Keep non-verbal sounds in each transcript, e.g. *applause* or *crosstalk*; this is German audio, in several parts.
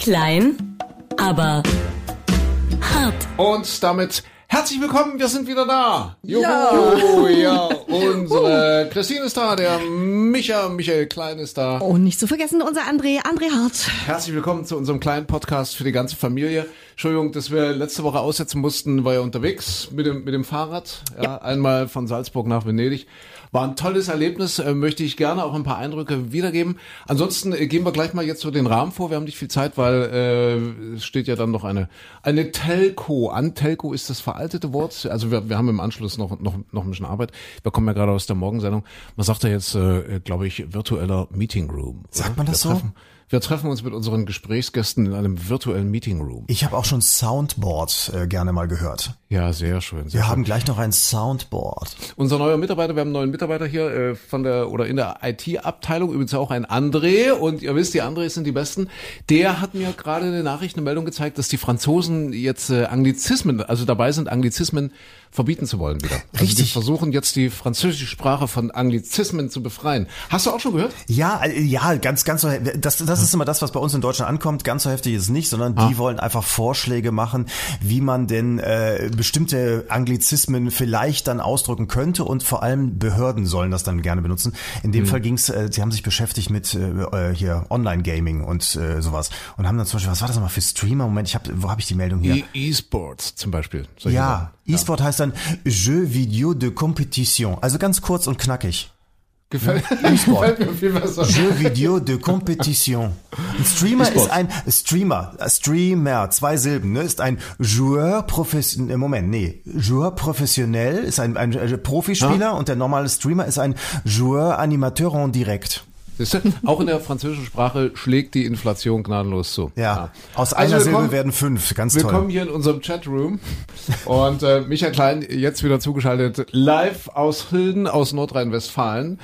Klein, aber hart. Und damit herzlich willkommen, wir sind wieder da. Juhu, ja, ja unsere Christine ist da, der Micha, Michael Klein ist da. Und nicht zu vergessen, unser André, André Hart. Herzlich willkommen zu unserem kleinen Podcast für die ganze Familie. Entschuldigung, dass wir letzte Woche aussetzen mussten, war ja unterwegs mit dem, mit dem Fahrrad. Ja, ja. Einmal von Salzburg nach Venedig. War ein tolles Erlebnis, äh, möchte ich gerne auch ein paar Eindrücke wiedergeben. Ansonsten äh, gehen wir gleich mal jetzt so den Rahmen vor. Wir haben nicht viel Zeit, weil äh, es steht ja dann noch eine eine Telco an. Telco ist das veraltete Wort. Also wir, wir haben im Anschluss noch noch noch ein bisschen Arbeit. Wir kommen ja gerade aus der Morgensendung. Man sagt ja jetzt, äh, glaube ich, virtueller Meeting Room. Sagt man das so? Wir treffen uns mit unseren Gesprächsgästen in einem virtuellen Meeting Room. Ich habe auch schon Soundboard äh, gerne mal gehört. Ja, sehr schön. Sehr wir schön. haben gleich noch ein Soundboard. Unser neuer Mitarbeiter, wir haben einen neuen Mitarbeiter hier äh, von der oder in der IT-Abteilung, übrigens auch ein André. Und ihr wisst, die Andrés sind die Besten. Der hat mir gerade eine Nachricht, eine Meldung gezeigt, dass die Franzosen jetzt äh, Anglizismen, also dabei sind, Anglizismen verbieten zu wollen wieder. Also Richtig. die versuchen jetzt die französische Sprache von Anglizismen zu befreien. Hast du auch schon gehört? Ja, äh, ja, ganz, ganz so. Das, das ist immer das, was bei uns in Deutschland ankommt. Ganz so heftig ist es nicht, sondern die ah. wollen einfach Vorschläge machen, wie man denn äh, bestimmte Anglizismen vielleicht dann ausdrücken könnte und vor allem Behörden sollen das dann gerne benutzen. In dem hm. Fall ging's, äh, sie haben sich beschäftigt mit äh, hier Online-Gaming und äh, sowas und haben dann zum Beispiel, was war das nochmal für Streamer? Moment, ich habe, wo habe ich die Meldung hier? E-Sports zum Beispiel. Ja, E-Sport heißt dann Jeu Video de Competition. Also ganz kurz und knackig. Gefällt, gefällt mir viel besser. Jeu Video de Competition. Ein Streamer ist ein Streamer, Streamer, zwei Silben, ne, ist ein Joueur professionell, Moment, nee, Joueur professionell ist ein, ein, ein Profispieler ja. und der normale Streamer ist ein Joueur Animateur en direct. Auch in der französischen Sprache schlägt die Inflation gnadenlos zu. Ja, ja. aus also einer Silbe werden fünf, ganz toll. Willkommen hier in unserem Chatroom und äh, Michael Klein jetzt wieder zugeschaltet live aus Hilden aus Nordrhein-Westfalen.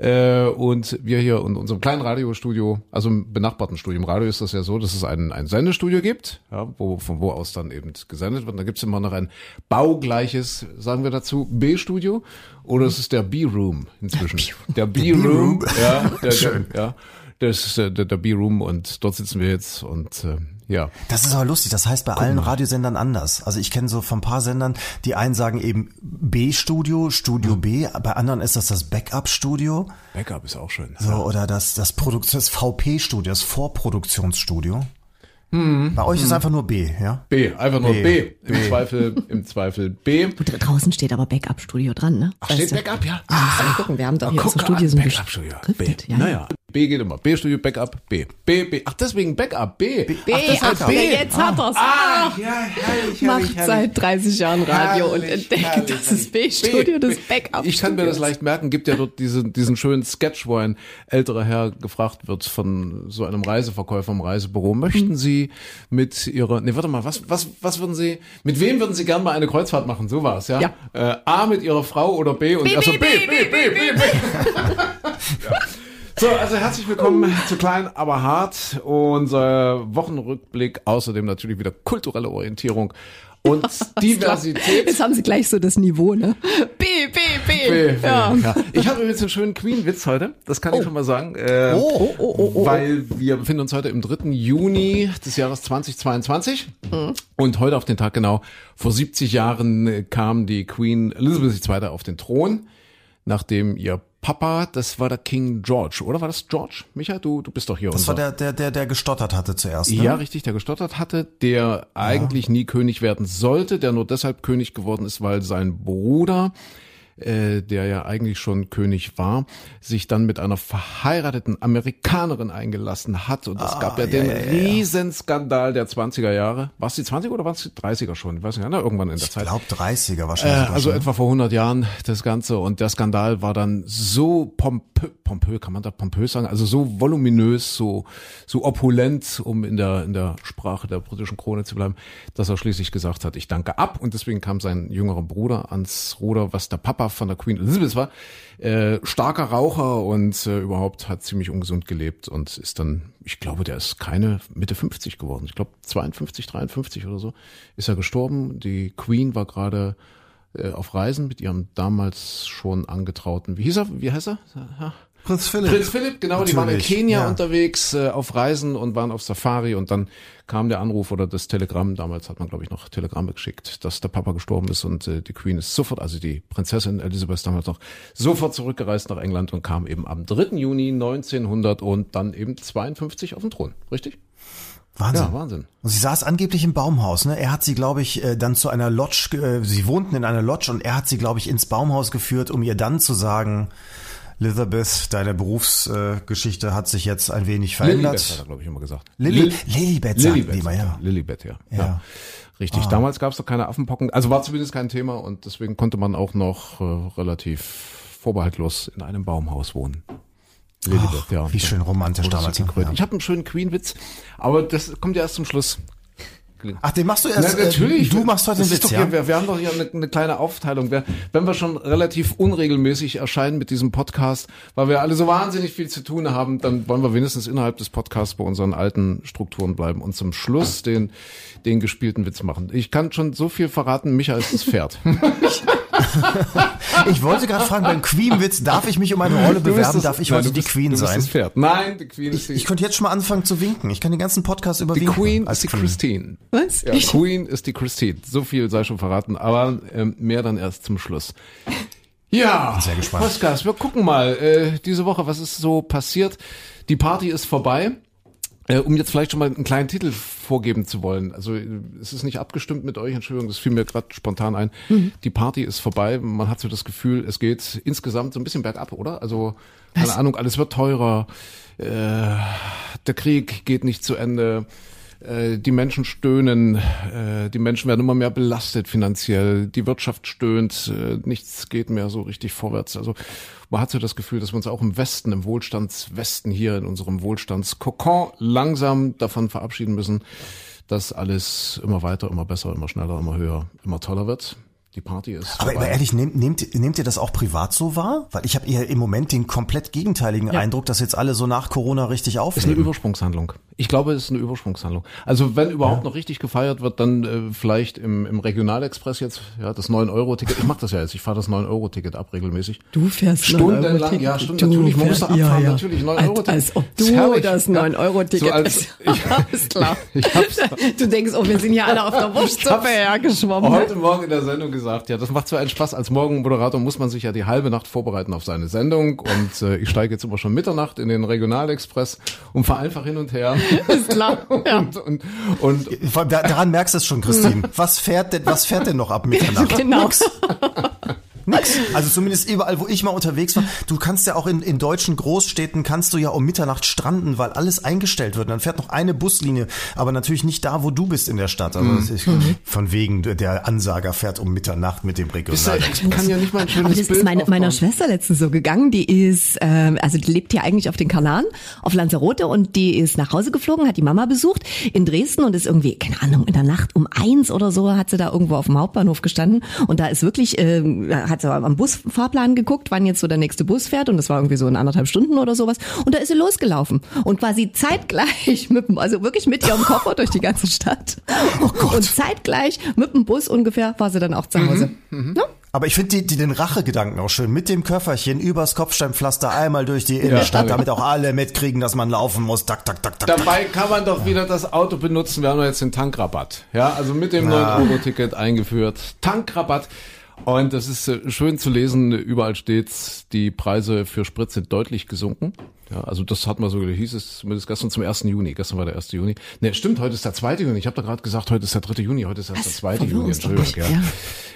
Äh, und wir hier in unserem kleinen Radiostudio, also im benachbarten Studio, im Radio ist das ja so, dass es ein, ein Sendestudio gibt, ja, wo, von wo aus dann eben gesendet wird. Und da gibt es immer noch ein baugleiches, sagen wir dazu, B-Studio. Oder es ist der B-Room inzwischen. Der B-Room, ja, *laughs* der, Schön. Ja, das ist der, der B-Room und dort sitzen wir jetzt und äh, ja. Das ist aber lustig. Das heißt bei Guck allen mal. Radiosendern anders. Also ich kenne so von ein paar Sendern, die einen sagen eben B-Studio, Studio mhm. B. Bei anderen ist das das Backup-Studio. Backup ist auch schön. So, oder das, das Produkt, das VP-Studio, das Vorproduktionsstudio. Hm. Bei euch ist hm. einfach nur B, ja? B, einfach nur B. B. Im B. Zweifel, im Zweifel B. Gut, draußen steht aber Backup-Studio dran, ne? Ach, steht Backup, ja? Ah, ah, gucken, wir haben doch hier unsere Studios Backup-Studio. B. Ja, naja. B geht immer. B-Studio, Backup, B. B, B. Ach, deswegen Backup, B. B, B ach, ach, B. jetzt hat er's. Ah, ja, herrlich, Macht herrlich. seit 30 Jahren Radio herrlich, und entdeckt, herrlich, dass das B-Studio das Backup Ich kann mir das leicht merken. Gibt ja dort diesen, diesen schönen Sketch, wo ein älterer Herr gefragt wird von so einem Reiseverkäufer im Reisebüro. Möchten hm. Sie mit Ihrer, nee, warte mal, was, was, was würden Sie, mit wem würden Sie gerne mal eine Kreuzfahrt machen? So war's, ja? ja. Äh, A mit Ihrer Frau oder B und B, also B, B, B, B, B, B. B. *laughs* ja. So, also herzlich willkommen zu Klein, aber hart. Unser Wochenrückblick, außerdem natürlich wieder kulturelle Orientierung und *laughs* Diversität. Jetzt haben Sie gleich so das Niveau, ne? B, B, B. B, B ja. ja. Ich habe übrigens einen schönen Queen-Witz heute, das kann oh. ich schon mal sagen. Äh, oh, oh, oh, oh, Weil wir befinden uns heute im 3. Juni des Jahres 2022. Mhm. Und heute auf den Tag genau, vor 70 Jahren kam die Queen Elizabeth II. auf den Thron, nachdem ihr Papa, das war der King George, oder war das George? Micha, du, du bist doch hier. Das unser. war der, der, der, der gestottert hatte zuerst. Ne? Ja, richtig, der gestottert hatte, der ja. eigentlich nie König werden sollte, der nur deshalb König geworden ist, weil sein Bruder äh, der ja eigentlich schon König war, sich dann mit einer verheirateten Amerikanerin eingelassen hat. Und es ah, gab ja, ja den ja, ja, Riesenskandal der 20er Jahre. War es die 20er oder war es die 30er schon? Ich weiß nicht, irgendwann in der ich Zeit. Ich glaube 30er wahrscheinlich. Äh, also etwa vor 100 Jahren das Ganze. Und der Skandal war dann so pompö, pompö kann man da pompös sagen, also so voluminös, so, so opulent, um in der, in der Sprache der britischen Krone zu bleiben, dass er schließlich gesagt hat, ich danke ab. Und deswegen kam sein jüngerer Bruder ans Ruder, was der Papa von der Queen Elizabeth war, äh, starker Raucher und äh, überhaupt hat ziemlich ungesund gelebt und ist dann, ich glaube, der ist keine Mitte 50 geworden. Ich glaube 52, 53 oder so ist er gestorben. Die Queen war gerade äh, auf Reisen mit ihrem damals schon angetrauten, wie hieß er? Wie heißt er? Prinz Philipp. Prinz Philipp, genau, die waren in Natürlich, Kenia ja. unterwegs äh, auf Reisen und waren auf Safari und dann kam der Anruf oder das Telegramm, damals hat man glaube ich noch Telegramme geschickt, dass der Papa gestorben ist und äh, die Queen ist sofort, also die Prinzessin Elisabeth damals noch, sofort zurückgereist nach England und kam eben am 3. Juni 1900 und dann eben 52 auf den Thron, richtig? Wahnsinn. Ja, Wahnsinn. Und sie saß angeblich im Baumhaus, ne? Er hat sie, glaube ich, äh, dann zu einer Lodge, ge- äh, sie wohnten in einer Lodge und er hat sie, glaube ich, ins Baumhaus geführt, um ihr dann zu sagen, Elizabeth, deine Berufsgeschichte hat sich jetzt ein wenig Lilibet hat verändert. er glaube ich immer gesagt. Lili, Lil- Lilibet, Lilibet, ja. Lilibet, ja. Ja. Ah. ja. Richtig. Damals gab es doch keine Affenpocken. Also war zumindest kein Thema und deswegen konnte man auch noch äh, relativ vorbehaltlos in einem Baumhaus wohnen. Lilibet, Ach, wie schön romantisch damals, ja. Ich habe einen schönen Queen-Witz, aber das kommt ja erst zum Schluss. Ach, den machst du erst, Na, natürlich. Äh, du machst heute den Witz, doch ja? wir, wir haben doch hier eine, eine kleine Aufteilung. Wir, wenn wir schon relativ unregelmäßig erscheinen mit diesem Podcast, weil wir alle so wahnsinnig viel zu tun haben, dann wollen wir wenigstens innerhalb des Podcasts bei unseren alten Strukturen bleiben und zum Schluss den, den gespielten Witz machen. Ich kann schon so viel verraten, Micha ist das Pferd. *laughs* *laughs* Ich wollte gerade fragen, beim Queen-Witz, darf ich mich um eine Rolle bewerben? das- darf ich nein, heute du die Queen du bist sein? das Pferd. Nein, die Queen ist die, Ich könnte jetzt schon mal anfangen zu winken. Ich kann den ganzen Podcast die überwinken. Queen als ist die Queen. Christine. Was? Ja, Queen ist die Christine. So viel sei schon verraten, aber ähm, mehr dann erst zum Schluss. Ja, sehr gespannt. Podcast, wir gucken mal äh, diese Woche, was ist so passiert. Die Party ist vorbei. Äh, um jetzt vielleicht schon mal einen kleinen Titel vorgeben zu wollen. Also äh, es ist nicht abgestimmt mit euch, Entschuldigung, das fiel mir gerade spontan ein. Die Party ist vorbei. Man hat so das Gefühl, es geht insgesamt so ein bisschen bergab, oder? Also keine Ahnung, alles wird teurer. Äh, der Krieg geht nicht zu Ende. Äh, die Menschen stöhnen, äh, die Menschen werden immer mehr belastet finanziell, die Wirtschaft stöhnt, äh, nichts geht mehr so richtig vorwärts. Also man hat so das Gefühl, dass wir uns auch im Westen, im Wohlstandswesten hier, in unserem Wohlstandskokon langsam davon verabschieden müssen, dass alles immer weiter, immer besser, immer schneller, immer höher, immer toller wird. Die Party ist Aber, aber ehrlich, nehmt, nehmt, nehmt ihr das auch privat so wahr? Weil ich habe eher im Moment den komplett gegenteiligen Eindruck, dass jetzt alle so nach Corona richtig ist eine aufnehmen. Übersprungshandlung. Ich glaube, es ist eine Übersprungshandlung. Also wenn überhaupt noch richtig gefeiert wird, dann äh, vielleicht im, im Regionalexpress jetzt, ja, das 9-Euro-Ticket. Ich mache das ja jetzt, ich fahre das 9-Euro-Ticket ab regelmäßig. Du fährst Stundenlang, 9-Euro-Ticket. ja, stimmt, Du natürlich, man muss da abfahren, natürlich, 9-Euro-Ticket. Als, als ob du herrlich, das ja. 9-Euro-Ticket So als- ist *laughs* klar. *laughs* Ich hab's Du denkst, oh, wir sind ja alle auf der Wurstsuppe hergeschwommen. heute Morgen in der Sendung gesagt, ja, das macht so einen Spaß. Als Morgenmoderator muss man sich ja die halbe Nacht vorbereiten auf seine Sendung und äh, ich steige jetzt immer schon Mitternacht in den Regionalexpress und fahre einfach hin und her. *laughs* Ist klar. *laughs* Ja. Und, und, und Vor allem Da, daran merkst du es schon, Christine. Was fährt denn, was fährt denn noch ab *laughs* Mitternacht? Genau. Nix. *laughs* Also zumindest überall, wo ich mal unterwegs war. Du kannst ja auch in, in deutschen Großstädten kannst du ja um Mitternacht stranden, weil alles eingestellt wird. Und dann fährt noch eine Buslinie, aber natürlich nicht da, wo du bist in der Stadt. Also das ist von wegen der Ansager fährt um Mitternacht mit dem Regional. ich kann ja nicht mal ein schönes Aber das Bild ist meine, meiner. Schwester letztens so gegangen. Die ist, ähm, also die lebt hier eigentlich auf den Kanaren, auf Lanzarote und die ist nach Hause geflogen, hat die Mama besucht in Dresden und ist irgendwie, keine Ahnung, in der Nacht um eins oder so hat sie da irgendwo auf dem Hauptbahnhof gestanden und da ist wirklich, ähm, hat sie am Busfahrplan geguckt, wann jetzt so der nächste Bus fährt und das war irgendwie so in anderthalb Stunden oder sowas und da ist sie losgelaufen und quasi zeitgleich mit dem, also wirklich mit ihrem Koffer durch die ganze Stadt und zeitgleich mit dem Bus ungefähr war sie dann auch zu Hause. Ja? Aber ich finde die, die, den Rachegedanken auch schön. Mit dem Köfferchen übers Kopfsteinpflaster einmal durch die Innenstadt, herrlich. damit auch alle mitkriegen, dass man laufen muss. Tak, tak, tak, tak. Dabei kann man doch wieder das Auto benutzen. Wir haben doch jetzt den Tankrabatt. Ja, also mit dem 9-Euro-Ticket eingeführt. Tankrabatt. Und das ist äh, schön zu lesen. Überall steht's, die Preise für Sprit sind deutlich gesunken. Ja, also das hat man so, hieß es zumindest gestern zum 1. Juni. Gestern war der 1. Juni. Ne, stimmt, heute ist der 2. Juni. Ich habe da gerade gesagt, heute ist der 3. Juni. Heute ist erst der 2. Juni. Entschuldigung. Ja. Ja.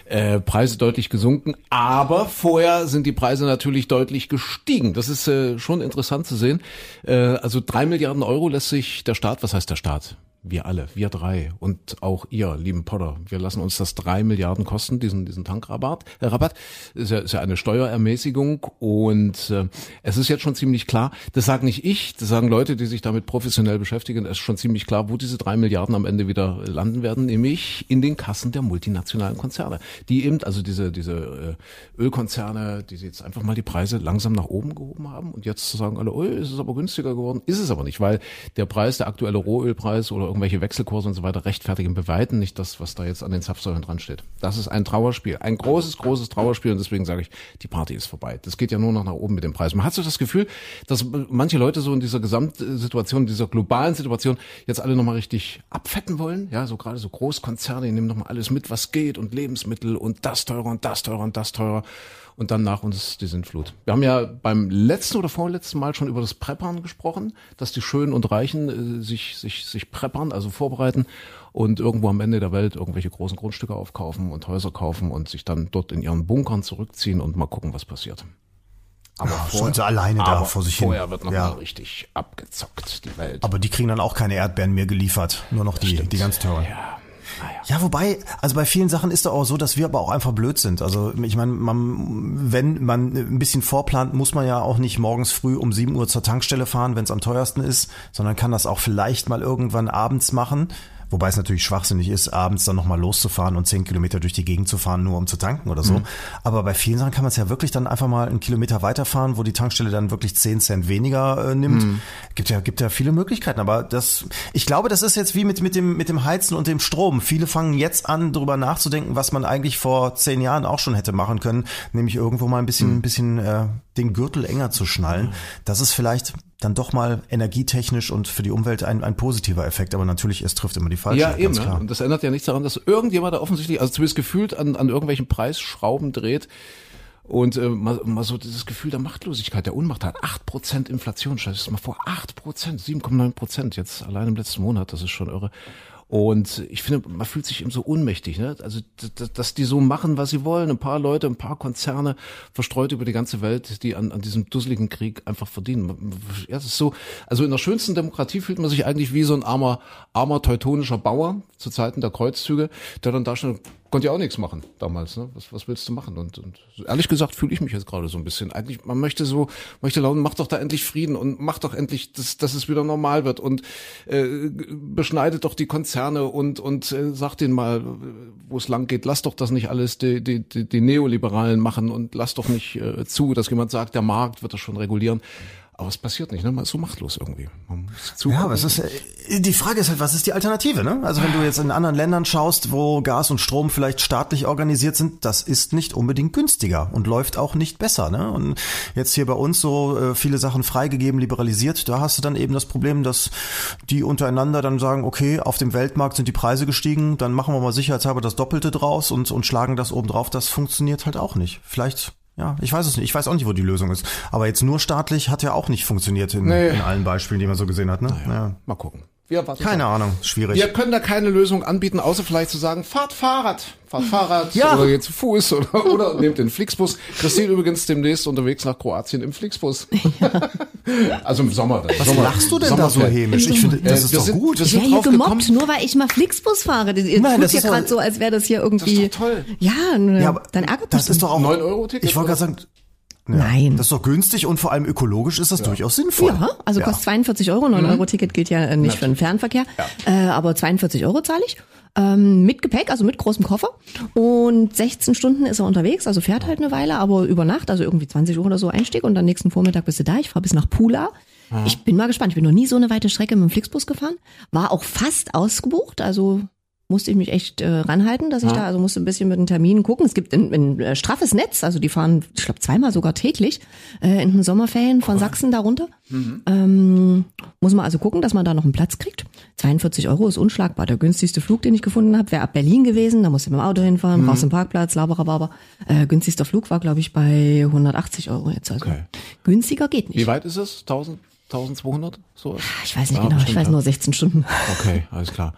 Äh, Preise deutlich gesunken, aber vorher sind die Preise natürlich deutlich gestiegen. Das ist äh, schon interessant zu sehen. Äh, also drei Milliarden Euro lässt sich der Staat, was heißt der Staat? Wir alle, wir drei und auch ihr, lieben Potter, wir lassen uns das drei Milliarden kosten, diesen, diesen Tankrabatt. Äh, Rabatt ist ja, ist ja eine Steuerermäßigung und äh, es ist jetzt schon ziemlich klar, das sage nicht ich, das sagen Leute, die sich damit professionell beschäftigen, es ist schon ziemlich klar, wo diese drei Milliarden am Ende wieder landen werden, nämlich in den Kassen der multinationalen Konzerne, die eben, also diese, diese äh, Ölkonzerne, die jetzt einfach mal die Preise langsam nach oben gehoben haben und jetzt sagen alle, oh, ist es aber günstiger geworden, ist es aber nicht, weil der Preis, der aktuelle Rohölpreis oder irgendwelche Wechselkurse und so weiter rechtfertigen bei nicht das, was da jetzt an den Zapfsäulen dran steht. Das ist ein Trauerspiel, ein großes, großes Trauerspiel und deswegen sage ich, die Party ist vorbei. Das geht ja nur noch nach oben mit dem Preis. Man hat so das Gefühl, dass manche Leute so in dieser Gesamtsituation, dieser globalen Situation jetzt alle nochmal richtig abfetten wollen. Ja, so gerade so Großkonzerne, die nehmen nochmal alles mit, was geht und Lebensmittel und das teurer und das teurer und das teurer und dann nach uns die Sintflut. Wir haben ja beim letzten oder vorletzten Mal schon über das Preppern gesprochen, dass die Schönen und Reichen äh, sich, sich, sich preppern, also vorbereiten und irgendwo am Ende der Welt irgendwelche großen Grundstücke aufkaufen und Häuser kaufen und sich dann dort in ihren Bunkern zurückziehen und mal gucken, was passiert. Aber ja, vorher, sie alleine da vor sich hin. Vorher wird noch ja. mal richtig abgezockt, die Welt. Aber die kriegen dann auch keine Erdbeeren mehr geliefert, nur noch die, die ganz teuren. Ja. Ah, ja. ja, wobei, also bei vielen Sachen ist es auch so, dass wir aber auch einfach blöd sind. Also ich meine, man, wenn man ein bisschen vorplant, muss man ja auch nicht morgens früh um 7 Uhr zur Tankstelle fahren, wenn es am teuersten ist, sondern kann das auch vielleicht mal irgendwann abends machen Wobei es natürlich schwachsinnig ist, abends dann nochmal loszufahren und zehn Kilometer durch die Gegend zu fahren, nur um zu tanken oder so. Mhm. Aber bei vielen Sachen kann man es ja wirklich dann einfach mal einen Kilometer weiterfahren, wo die Tankstelle dann wirklich zehn Cent weniger äh, nimmt. Mhm. Gibt ja, gibt ja viele Möglichkeiten. Aber das, ich glaube, das ist jetzt wie mit, mit dem, mit dem Heizen und dem Strom. Viele fangen jetzt an, darüber nachzudenken, was man eigentlich vor zehn Jahren auch schon hätte machen können. Nämlich irgendwo mal ein bisschen, mhm. ein bisschen, äh, den Gürtel enger zu schnallen. Das ist vielleicht dann doch mal energietechnisch und für die Umwelt ein, ein positiver Effekt. Aber natürlich, es trifft immer die falsche. Ja, eben. Klar. Und das ändert ja nichts daran, dass irgendjemand da offensichtlich, also zumindest gefühlt an, an irgendwelchen Preisschrauben dreht. Und äh, mal, mal so dieses Gefühl der Machtlosigkeit, der Unmacht hat. acht Prozent Inflation, stell dir das mal vor, acht Prozent, 7,9 Prozent jetzt allein im letzten Monat, das ist schon irre. Und ich finde, man fühlt sich eben so ohnmächtig, ne? Also, dass die so machen, was sie wollen. Ein paar Leute, ein paar Konzerne verstreut über die ganze Welt, die an, an diesem dusseligen Krieg einfach verdienen. Ja, das ist so, also in der schönsten Demokratie fühlt man sich eigentlich wie so ein armer, armer teutonischer Bauer zu Zeiten der Kreuzzüge, der dann da schon konnte ja auch nichts machen damals. Ne? Was, was willst du machen? Und, und ehrlich gesagt fühle ich mich jetzt gerade so ein bisschen. Eigentlich, man möchte so, möchte lauten, mach doch da endlich Frieden und mach doch endlich, dass, dass es wieder normal wird und äh, beschneidet doch die Konzerne und und äh, sagt denen mal, wo es lang geht. Lass doch das nicht alles die, die, die, die Neoliberalen machen und lass doch nicht äh, zu, dass jemand sagt, der Markt wird das schon regulieren. Aber es passiert nicht, ne? Man ist so machtlos irgendwie. Man muss ja, aber es ist, äh, die Frage ist halt, was ist die Alternative, ne? Also wenn du jetzt in anderen Ländern schaust, wo Gas und Strom vielleicht staatlich organisiert sind, das ist nicht unbedingt günstiger und läuft auch nicht besser, ne? Und jetzt hier bei uns so äh, viele Sachen freigegeben, liberalisiert, da hast du dann eben das Problem, dass die untereinander dann sagen, okay, auf dem Weltmarkt sind die Preise gestiegen, dann machen wir mal sicherheitshalber das Doppelte draus und, und schlagen das oben drauf. Das funktioniert halt auch nicht. Vielleicht ja, ich weiß es nicht. Ich weiß auch nicht, wo die Lösung ist. Aber jetzt nur staatlich hat ja auch nicht funktioniert in, nee. in allen Beispielen, die man so gesehen hat. Ne? Naja, ja. Mal gucken. Wir Keine Ahnung, schwierig. Wir können da keine Lösung anbieten, außer vielleicht zu sagen, fahrt Fahrrad, fahrt Fahrrad ja. oder geht zu Fuß oder, *laughs* oder nehmt den Flixbus. Christine übrigens demnächst unterwegs nach Kroatien im Flixbus. Ja. *laughs* also im Sommer. Dann. Was Sommer, lachst du denn da so hämisch? Ich finde, das äh, ist doch sind, gut. Wir sind ich werde hier gemobbt, nur weil ich mal Flixbus fahre. Ihr Nein, tut ja gerade so, als wäre das hier irgendwie. Das ist doch toll. Ja, ja dann ärgert das ist doch auch 9 Euro Ticket. Ich wollte gerade sagen, ja, Nein. Das ist doch günstig und vor allem ökologisch ist das ja. durchaus sinnvoll. Ja, also ja. kostet 42 Euro. 9 mhm. Euro Ticket gilt ja nicht für den Fernverkehr. Äh, aber 42 Euro zahle ich. Ähm, mit Gepäck, also mit großem Koffer. Und 16 Stunden ist er unterwegs, also fährt halt eine Weile, aber über Nacht, also irgendwie 20 Uhr oder so Einstieg und dann nächsten Vormittag bist du da. Ich fahre bis nach Pula. Ich bin mal gespannt. Ich bin noch nie so eine weite Strecke mit dem Flixbus gefahren. War auch fast ausgebucht, also musste ich mich echt äh, ranhalten, dass ich ja. da, also musste ein bisschen mit den Terminen gucken. Es gibt ein, ein äh, straffes Netz, also die fahren, ich glaube, zweimal sogar täglich äh, in den Sommerferien von Sachsen darunter. Mhm. Ähm, muss man also gucken, dass man da noch einen Platz kriegt. 42 Euro ist unschlagbar. Der günstigste Flug, den ich gefunden habe, wäre ab Berlin gewesen. Da musste ich mit dem Auto hinfahren, mhm. brauchst einen Parkplatz, Laberababa. Äh, günstigster Flug war, glaube ich, bei 180 Euro jetzt. Also okay. günstiger geht nicht. Wie weit ist es? 1000? 1200? So? Ich weiß nicht ja, genau, ich weiß nur 16 Stunden. Okay, alles klar.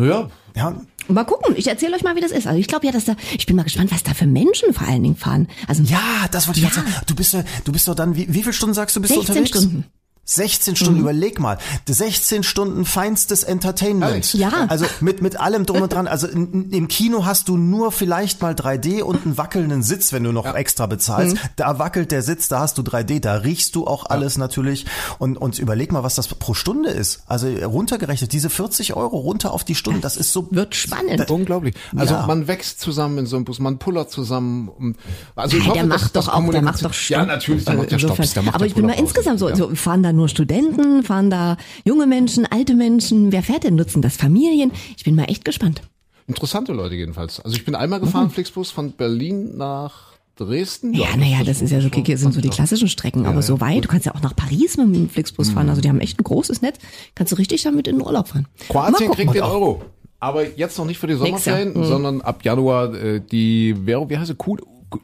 Naja. Ja. Mal gucken, ich erzähle euch mal, wie das ist. Also ich glaube ja, dass da, ich bin mal gespannt, was da für Menschen vor allen Dingen fahren. Also Ja, das wollte ich ja. sagen. Du bist ja, du bist doch dann, wie, wie viele Stunden sagst du, bist 16 du unterwegs? Stunden. 16 Stunden, mhm. überleg mal. 16 Stunden feinstes Entertainment. Ja. Also mit, mit allem drum und dran. Also in, im Kino hast du nur vielleicht mal 3D und einen wackelnden Sitz, wenn du noch ja. extra bezahlst. Mhm. Da wackelt der Sitz, da hast du 3D, da riechst du auch alles ja. natürlich. Und, und überleg mal, was das pro Stunde ist. Also runtergerechnet, diese 40 Euro runter auf die Stunde, das ist so. Wird spannend. Da, Unglaublich. Also ja. man wächst zusammen in so einem Bus, man pullert zusammen. Also ich hoffe, der macht doch auch, der macht doch Stopp. Ja, natürlich, der macht ja Stopp. Aber ich bin mal insgesamt so, so fahren da da nur Studenten? Fahren da junge Menschen, alte Menschen? Wer fährt denn? Nutzen das Familien? Ich bin mal echt gespannt. Interessante Leute jedenfalls. Also ich bin einmal gefahren, mhm. Flixbus von Berlin nach Dresden. Ja, naja, das, das ist ja so, Kiki, sind so die klassischen Strecken, aber ja, so weit. Du kannst ja auch nach Paris mit dem Flixbus fahren. Also die haben echt ein großes Netz. Kannst du richtig damit in den Urlaub fahren. Kroatien kriegt den Euro. Aber jetzt noch nicht für die Sommerferien, mhm. sondern ab Januar äh, die Währung, wie heißt sie?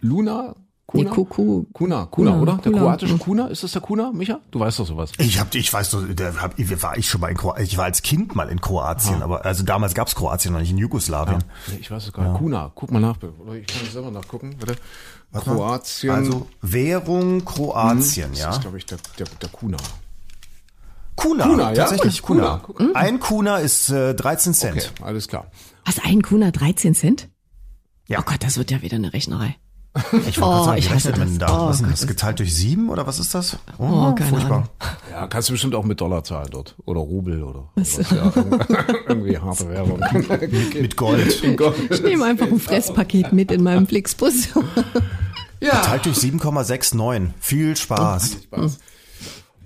Luna? Kuna? Nee, Kuku. Kuna, Kuna, Kuna, oder? Der Kuna. kroatische Kuna, ist das der Kuna, Micha? Du weißt doch sowas. Ich hab, ich weiß doch, da hab, war ich schon mal in Kroatien. Ich war als Kind mal in Kroatien, ah. aber also damals gab's Kroatien noch nicht in Jugoslawien. Ja. Nee, ich weiß es gar nicht. Ja. Kuna, guck mal nach, oder ich kann es selber nachgucken, bitte. Kroatien. Also Währung Kroatien, hm, ja. Das ist, glaube ich, der, der, der Kuna. Kuna, Kuna tatsächlich ja? Kuna. Kuna. Ein Kuna ist äh, 13 Cent. Okay, alles klar. Was, ein Kuna 13 Cent? Ja. Oh Gott, das wird ja wieder eine Rechnerei. Ich wollte oh, sagen, ich hasse das. Da? Oh, was ist das? Geteilt durch sieben oder was ist das? Oh, oh keine furchtbar. Ahnung. Ja, kannst du bestimmt auch mit Dollar zahlen dort. Oder Rubel oder was. Ja, *laughs* irgendwie harte *laughs* Währung. mit Gold. *laughs* Gold. Ich nehme einfach ein Fresspaket mit in meinem Flixbus. ja. Geteilt durch 7,69. Viel Spaß. Viel Spaß.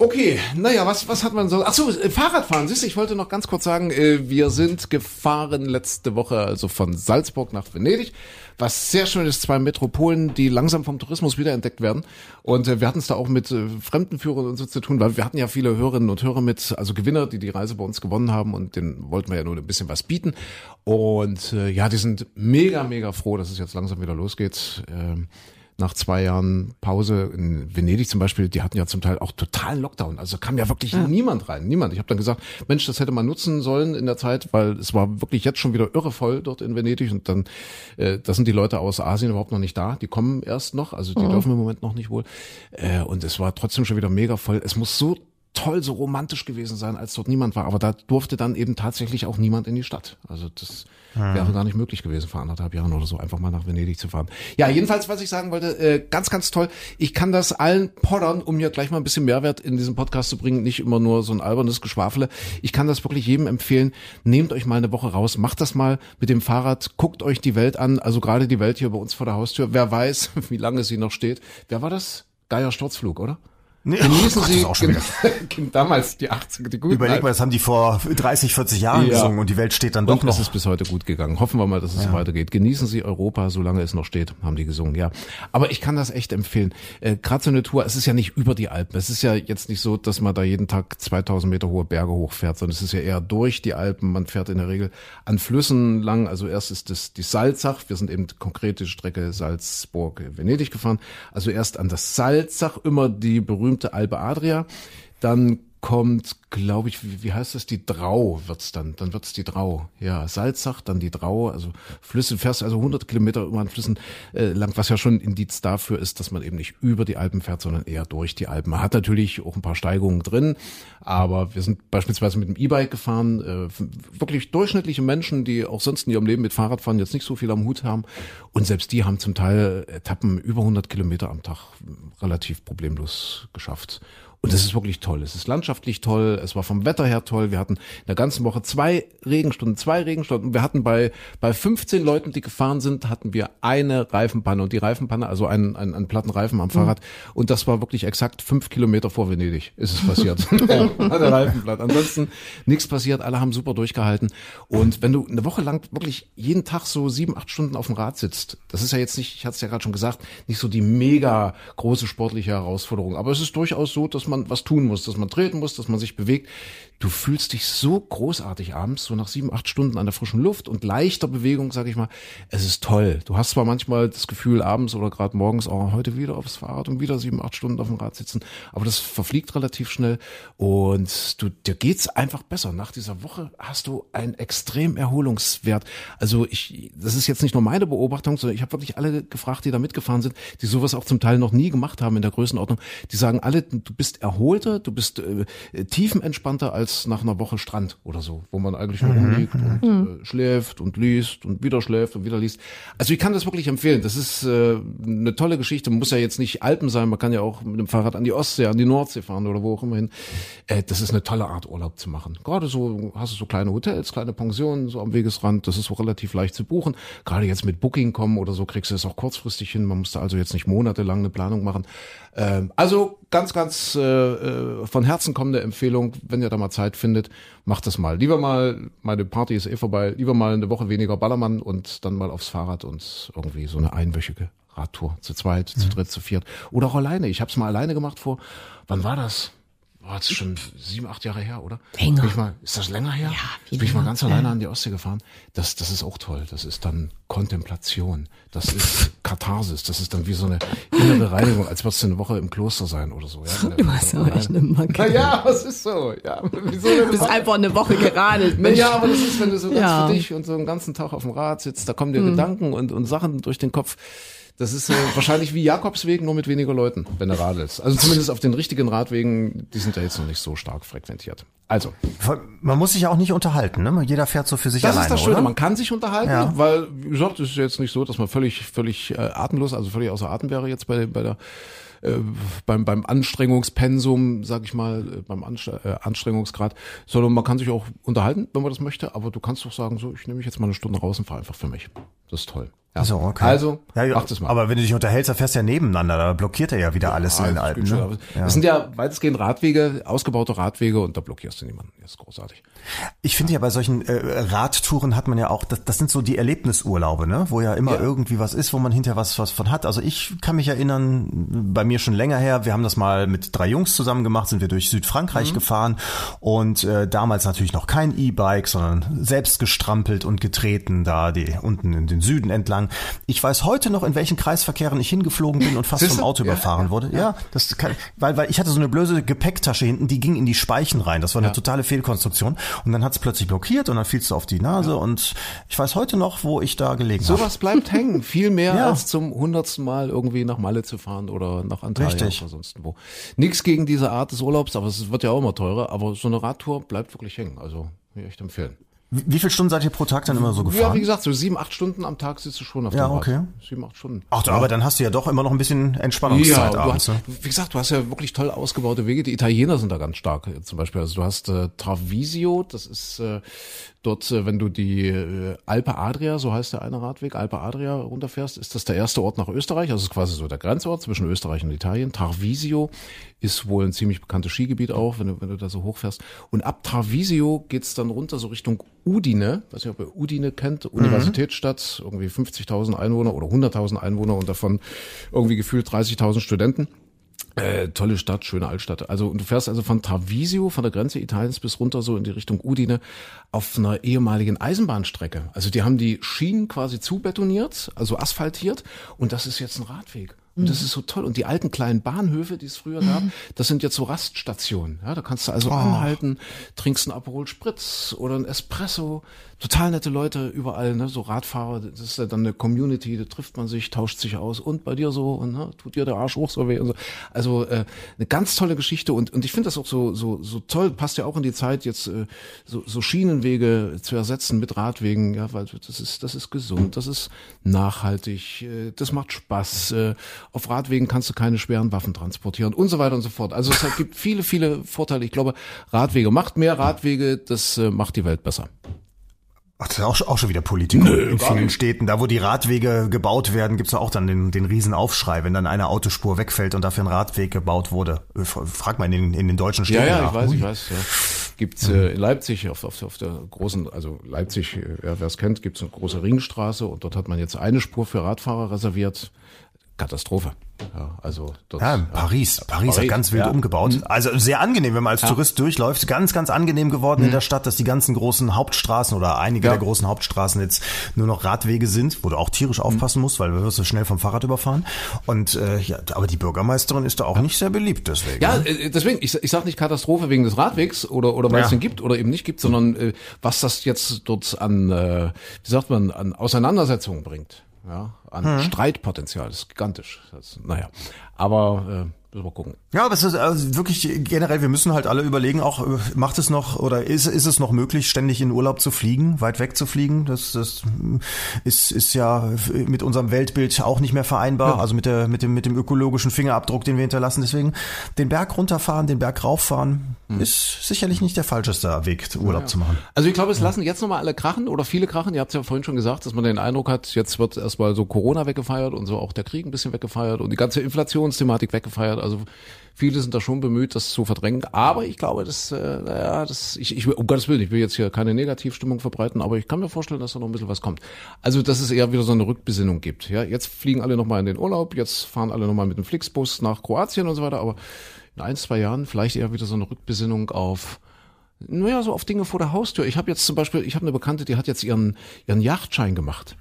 Okay, naja, was, was hat man so? Ach so, äh, Fahrradfahren. Siehst du, ich wollte noch ganz kurz sagen, äh, wir sind gefahren letzte Woche also von Salzburg nach Venedig, was sehr schön ist, zwei Metropolen, die langsam vom Tourismus wiederentdeckt werden. Und äh, wir hatten es da auch mit Fremdenführern und so zu tun, weil wir hatten ja viele Hörerinnen und Hörer mit, also Gewinner, die die Reise bei uns gewonnen haben und denen wollten wir ja nur ein bisschen was bieten. Und ja, die sind mega, mega froh, dass es jetzt langsam wieder losgeht. Ähm, nach zwei Jahren Pause in Venedig zum Beispiel, die hatten ja zum Teil auch totalen Lockdown. Also kam ja wirklich ja. niemand rein, niemand. Ich habe dann gesagt, Mensch, das hätte man nutzen sollen in der Zeit, weil es war wirklich jetzt schon wieder irre voll dort in Venedig und dann, äh, da sind die Leute aus Asien überhaupt noch nicht da. Die kommen erst noch, also die mhm. dürfen im Moment noch nicht wohl. Äh, und es war trotzdem schon wieder mega voll. Es muss so toll, so romantisch gewesen sein, als dort niemand war. Aber da durfte dann eben tatsächlich auch niemand in die Stadt. Also das ja. wäre gar nicht möglich gewesen, vor anderthalb Jahren oder so, einfach mal nach Venedig zu fahren. Ja, jedenfalls, was ich sagen wollte, äh, ganz, ganz toll. Ich kann das allen poddern, um hier gleich mal ein bisschen Mehrwert in diesem Podcast zu bringen, nicht immer nur so ein albernes Geschwafele. Ich kann das wirklich jedem empfehlen. Nehmt euch mal eine Woche raus, macht das mal mit dem Fahrrad, guckt euch die Welt an, also gerade die Welt hier bei uns vor der Haustür. Wer weiß, *laughs* wie lange sie noch steht. Wer war das? Geier Sturzflug, oder? Nee, Genießen oh Gott, Sie schon *laughs* damals die 80er, die guten Überleg mal, das haben die vor 30, 40 Jahren ja. gesungen und die Welt steht dann doch und noch. es ist bis heute gut gegangen. Hoffen wir mal, dass es ja. weitergeht. Genießen Sie Europa, solange es noch steht, haben die gesungen, ja. Aber ich kann das echt empfehlen. Äh, Gerade so eine Tour, es ist ja nicht über die Alpen. Es ist ja jetzt nicht so, dass man da jeden Tag 2000 Meter hohe Berge hochfährt, sondern es ist ja eher durch die Alpen. Man fährt in der Regel an Flüssen lang. Also erst ist das die Salzach. Wir sind eben konkrete Strecke Salzburg-Venedig gefahren. Also erst an das Salzach, immer die berühmte Alpe Adria Austria. Dann kommt, glaube ich, wie, wie heißt das? Die Drau wird's dann. Dann wird's die Drau. Ja, Salzach, dann die Drau. Also Flüsse, fährst also 100 Kilometer immer an Flüssen äh, lang, was ja schon Indiz dafür ist, dass man eben nicht über die Alpen fährt, sondern eher durch die Alpen. Man hat natürlich auch ein paar Steigungen drin, aber wir sind beispielsweise mit dem E-Bike gefahren. Äh, wirklich durchschnittliche Menschen, die auch sonst in ihrem Leben mit Fahrradfahren jetzt nicht so viel am Hut haben. Und selbst die haben zum Teil Etappen über 100 Kilometer am Tag relativ problemlos geschafft. Und es ist wirklich toll. Es ist landschaftlich toll. Es war vom Wetter her toll. Wir hatten in der ganzen Woche zwei Regenstunden, zwei Regenstunden. Wir hatten bei, bei 15 Leuten, die gefahren sind, hatten wir eine Reifenpanne. Und die Reifenpanne, also einen, einen, einen platten Reifen am Fahrrad. Mhm. Und das war wirklich exakt fünf Kilometer vor Venedig ist es passiert. *laughs* *laughs* der Reifenblatt. Ansonsten nichts passiert. Alle haben super durchgehalten. Und wenn du eine Woche lang wirklich jeden Tag so sieben, acht Stunden auf dem Rad sitzt, das ist ja jetzt nicht, ich hatte es ja gerade schon gesagt, nicht so die mega große sportliche Herausforderung. Aber es ist durchaus so, dass man was tun muss, dass man treten muss, dass man sich bewegt. Du fühlst dich so großartig abends, so nach sieben, acht Stunden an der frischen Luft und leichter Bewegung, sag ich mal. Es ist toll. Du hast zwar manchmal das Gefühl abends oder gerade morgens, oh, heute wieder aufs Fahrrad und wieder sieben, acht Stunden auf dem Rad sitzen, aber das verfliegt relativ schnell und du, dir geht's einfach besser. Nach dieser Woche hast du einen extrem Erholungswert. Also ich, das ist jetzt nicht nur meine Beobachtung, sondern ich habe wirklich alle gefragt, die da mitgefahren sind, die sowas auch zum Teil noch nie gemacht haben in der Größenordnung. Die sagen alle, du bist erholter, du bist äh, tiefenentspannter als als nach einer Woche Strand oder so, wo man eigentlich nur rumliegt und äh, schläft und liest und wieder schläft und wieder liest. Also ich kann das wirklich empfehlen. Das ist äh, eine tolle Geschichte. Man muss ja jetzt nicht Alpen sein, man kann ja auch mit dem Fahrrad an die Ostsee, an die Nordsee fahren oder wo auch immer hin. Äh, das ist eine tolle Art Urlaub zu machen. Gerade so hast du so kleine Hotels, kleine Pensionen so am Wegesrand. Das ist auch relativ leicht zu buchen. Gerade jetzt mit Booking kommen oder so kriegst du es auch kurzfristig hin. Man muss da also jetzt nicht monatelang eine Planung machen. Ähm, also ganz, ganz äh, äh, von Herzen kommende Empfehlung, wenn ihr da mal Zeit findet, macht das mal. Lieber mal, meine Party ist eh vorbei, lieber mal eine Woche weniger Ballermann und dann mal aufs Fahrrad und irgendwie so eine einwöchige Radtour. Zu zweit, zu Mhm. dritt, zu viert. Oder auch alleine. Ich habe es mal alleine gemacht vor, wann war das? War jetzt schon sieben, acht Jahre her, oder? Länger. Bin ich mal, ist das länger her? viel Bin ich mal ganz alleine an die Ostsee gefahren. Das, das ist auch toll. Das ist dann Kontemplation. Das ist Katharsis. Das ist dann wie so eine innere Reinigung, als würdest du eine Woche im Kloster sein oder so. Ja, *laughs* Du hast aber echt eine Macke. Na ja, es ist so. Ja, wie so eine Du bist einfach eine Woche geradelt, Mensch. ja, aber das ist, wenn du so ganz Ja. für dich und so einen ganzen Tag auf dem Rad sitzt, da kommen dir Gedanken und, und Sachen durch den Kopf. Das ist äh, wahrscheinlich wie Jakobswegen, nur mit weniger Leuten, wenn du radelst. Also zumindest auf den richtigen Radwegen, die sind ja jetzt noch nicht so stark frequentiert. Also, Man muss sich ja auch nicht unterhalten, ne? Jeder fährt so für sich das alleine, ist das Schöne, oder? man kann sich unterhalten, Ja. weil, wie gesagt, es ist jetzt nicht so, dass man völlig, völlig äh, atemlos, also völlig außer Atem wäre jetzt bei, bei der äh, beim, beim Anstrengungspensum, sag ich mal, äh, beim Anst äh, Anstrengungsgrad, sondern man kann sich auch unterhalten, wenn man das möchte, aber du kannst doch sagen, so, ich nehme mich jetzt mal eine Stunde raus und fahre einfach für mich. Das ist toll. Ja. So, okay. Also, ja, ja, mach das mal. Aber wenn du dich unterhältst, dann fährst du ja nebeneinander, da blockiert er ja wieder alles in den Alpen. Ne? Ja. Das sind ja weitestgehend Radwege, ausgebaute Radwege und da blockierst du niemanden. Das ist großartig. Ich finde ja bei solchen äh, Radtouren hat man ja auch, das, das sind so die Erlebnisurlaube, ne? wo ja immer Ja. irgendwie was ist, wo man hinterher was, was von hat. Also ich kann mich erinnern, bei mir schon länger her, wir haben das mal mit drei Jungs zusammen gemacht, sind wir durch Mhm. Südfrankreich gefahren und äh, damals natürlich noch kein E-Bike, sondern selbst gestrampelt und getreten da die unten in den Süden entlang. Ich weiß heute noch, in welchen Kreisverkehren ich hingeflogen bin und fast vom Auto Ja, überfahren ja, wurde. Ja, das kann, weil, weil ich hatte so eine blöde Gepäcktasche hinten, die ging in die Speichen rein. Das war eine Ja. totale Fehlkonstruktion. Und dann hat es plötzlich blockiert und dann fielst du auf die Nase. Und ich weiß heute noch, wo ich da gelegen habe. Sowas bleibt hängen. *laughs* Viel mehr Ja. als zum hundertsten Mal irgendwie nach Malle zu fahren oder nach Antalya Richtig. oder sonst wo. Nichts gegen diese Art des Urlaubs, aber es wird ja auch immer teurer. Aber so eine Radtour bleibt wirklich hängen. Also, ich echt empfehlen. Wie, viele Stunden seid ihr pro Tag dann immer so Ja, gefahren? wie gesagt, so sieben, acht Stunden am Tag sitzt du schon auf Ja, dem Rad. okay. Sieben, acht Stunden. Ach, aber dann hast du ja doch immer noch ein bisschen Entspannungszeit du abends. hast, Ne? wie gesagt, du hast ja wirklich toll ausgebaute Wege. Die Italiener sind da ganz stark äh, zum Beispiel. Also du hast äh, Travisio, das ist äh, dort, äh, wenn du die äh, Alpe Adria, so heißt der eine Radweg, Alpe Adria runterfährst, ist das der erste Ort nach Österreich. Also ist quasi so der Grenzort zwischen Österreich und Italien. Tarvisio ist wohl ein ziemlich bekanntes Skigebiet auch, wenn du, wenn du da so hochfährst. Und ab Tarvisio geht's dann runter so Richtung Udine. Weiß nicht, ob ihr Udine kennt, Universitätsstadt, irgendwie 50.000 Einwohner oder 100.000 Einwohner und davon irgendwie gefühlt 30.000 Studenten. Äh, tolle Stadt, schöne Altstadt. Also und du fährst also von Tarvisio, von der Grenze Italiens bis runter so in die Richtung Udine auf einer ehemaligen Eisenbahnstrecke. Also die haben die Schienen quasi zubetoniert, also asphaltiert und das ist jetzt ein Radweg. Und das ist so toll. Und die alten kleinen Bahnhöfe, die es früher gab, das sind jetzt so Raststationen. Ja, da kannst du also anhalten, trinkst einen Aperol Spritz oder ein Espresso. Total nette Leute überall, ne? so Radfahrer. Das ist ja dann eine Community, da trifft man sich, tauscht sich aus. Und bei dir so, und ne? tut dir der Arsch hoch so weh und so. Also äh, eine ganz tolle Geschichte. Und, und ich finde das auch so, so, so toll, passt ja auch in die Zeit, jetzt äh, so, so Schienenwege zu ersetzen mit Radwegen, ja, weil das ist, das ist gesund, das ist nachhaltig, äh, das macht Spaß. Äh, auf Radwegen kannst du keine schweren Waffen transportieren und so weiter und so fort. Also es gibt viele, viele Vorteile. Ich glaube, Radwege macht mehr Radwege, das äh, macht die Welt besser. Ach, das ist auch, auch schon wieder Politik in vielen Städten. Da, wo die Radwege gebaut werden, gibt's ja auch dann den, den riesen Aufschrei, wenn dann eine Autospur wegfällt und dafür ein Radweg gebaut wurde. Äh, Frag mal in den, in den deutschen Ja, Städten ja, nach. ich weiß, Ui. ich weiß. Ja. Gibt's äh, in Leipzig auf, auf, auf der großen, also Leipzig, äh, ja, wer es kennt, gibt's eine große Ringstraße und dort hat man jetzt eine Spur für Radfahrer reserviert. Katastrophe. Ja, also dort, Ja, Paris. Paris hat Paris, ganz wild ja. umgebaut. Also sehr angenehm, wenn man als Tourist durchläuft. Ganz, ganz angenehm geworden Mhm. in der Stadt, dass die ganzen großen Hauptstraßen oder einige Ja. der großen Hauptstraßen jetzt nur noch Radwege sind, wo du auch tierisch Mhm. aufpassen musst, weil du wirst so schnell vom Fahrrad überfahren. Und äh, ja, aber die Bürgermeisterin ist da auch nicht sehr beliebt deswegen. Ja, ne? äh, deswegen, ich, ich sage nicht Katastrophe wegen des Radwegs oder, oder weil es Ja. den gibt oder eben nicht gibt, sondern äh, was das jetzt dort an, äh, wie sagt man, an Auseinandersetzungen bringt. Ja, an Hm. Streitpotenzial, das ist gigantisch. Das, naja, aber Müssen wir gucken. Ja, aber es ist also wirklich generell, wir müssen halt alle überlegen, auch macht es noch oder ist, ist es noch möglich, ständig in Urlaub zu fliegen, weit weg zu fliegen? Das, das ist, ist ja mit unserem Weltbild auch nicht mehr vereinbar, ja. also mit, der, mit, dem, mit dem ökologischen Fingerabdruck, den wir hinterlassen. Deswegen den Berg runterfahren, den Berg rauffahren, hm. ist sicherlich nicht der falscheste Weg, Urlaub ja. zu machen. Also ich glaube, es lassen jetzt nochmal alle krachen oder viele krachen. Ihr habt es ja vorhin schon gesagt, dass man den Eindruck hat, jetzt wird erstmal so Corona weggefeiert und so auch der Krieg ein bisschen weggefeiert und die ganze Inflationsthematik weggefeiert. Also viele sind da schon bemüht, das zu verdrängen. Aber ich glaube, das, äh, naja, das, ich, ich, um Gottes Willen, ich will jetzt hier keine Negativstimmung verbreiten, aber ich kann mir vorstellen, dass da noch ein bisschen was kommt. Also, dass es eher wieder so eine Rückbesinnung gibt. Ja, jetzt fliegen alle nochmal in den Urlaub, jetzt fahren alle nochmal mit dem Flixbus nach Kroatien und so weiter, aber in ein, zwei Jahren vielleicht eher wieder so eine Rückbesinnung auf naja, so auf Dinge vor der Haustür. Ich habe jetzt zum Beispiel, ich habe eine Bekannte, die hat jetzt ihren, ihren Yachtschein gemacht.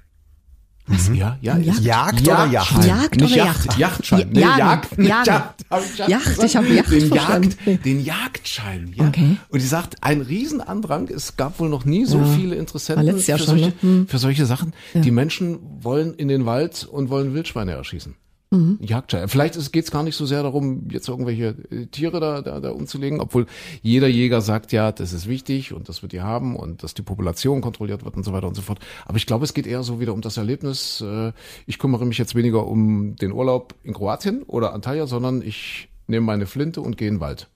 Mhm. Ja, ja. Jagd, Jagd oder Yacht? Jagd Nicht oder Yacht? Yacht? Yachtschein. Nee, Jagd. Jagd. Jagd. Jagd. Ich habe Yacht den. Jagd, den Jagdschein. Ja. Okay. Und die sagt, ein Riesenandrang. Es gab wohl noch nie so Ja. viele Interessenten für, schon, solche, ne? Hm. für solche Sachen. Die Menschen wollen in den Wald und wollen Wildschweine erschießen. Mhm. Jagdschein. Vielleicht geht es gar nicht so sehr darum, jetzt irgendwelche äh, Tiere da, da, da umzulegen, obwohl jeder Jäger sagt, ja, das ist wichtig und das wird ihr haben und dass die Population kontrolliert wird und so weiter und so fort. Aber ich glaube, es geht eher so wieder um das Erlebnis. Äh, Ich kümmere mich jetzt weniger um den Urlaub in Kroatien oder Antalya, sondern ich nehme meine Flinte und gehe in den Wald.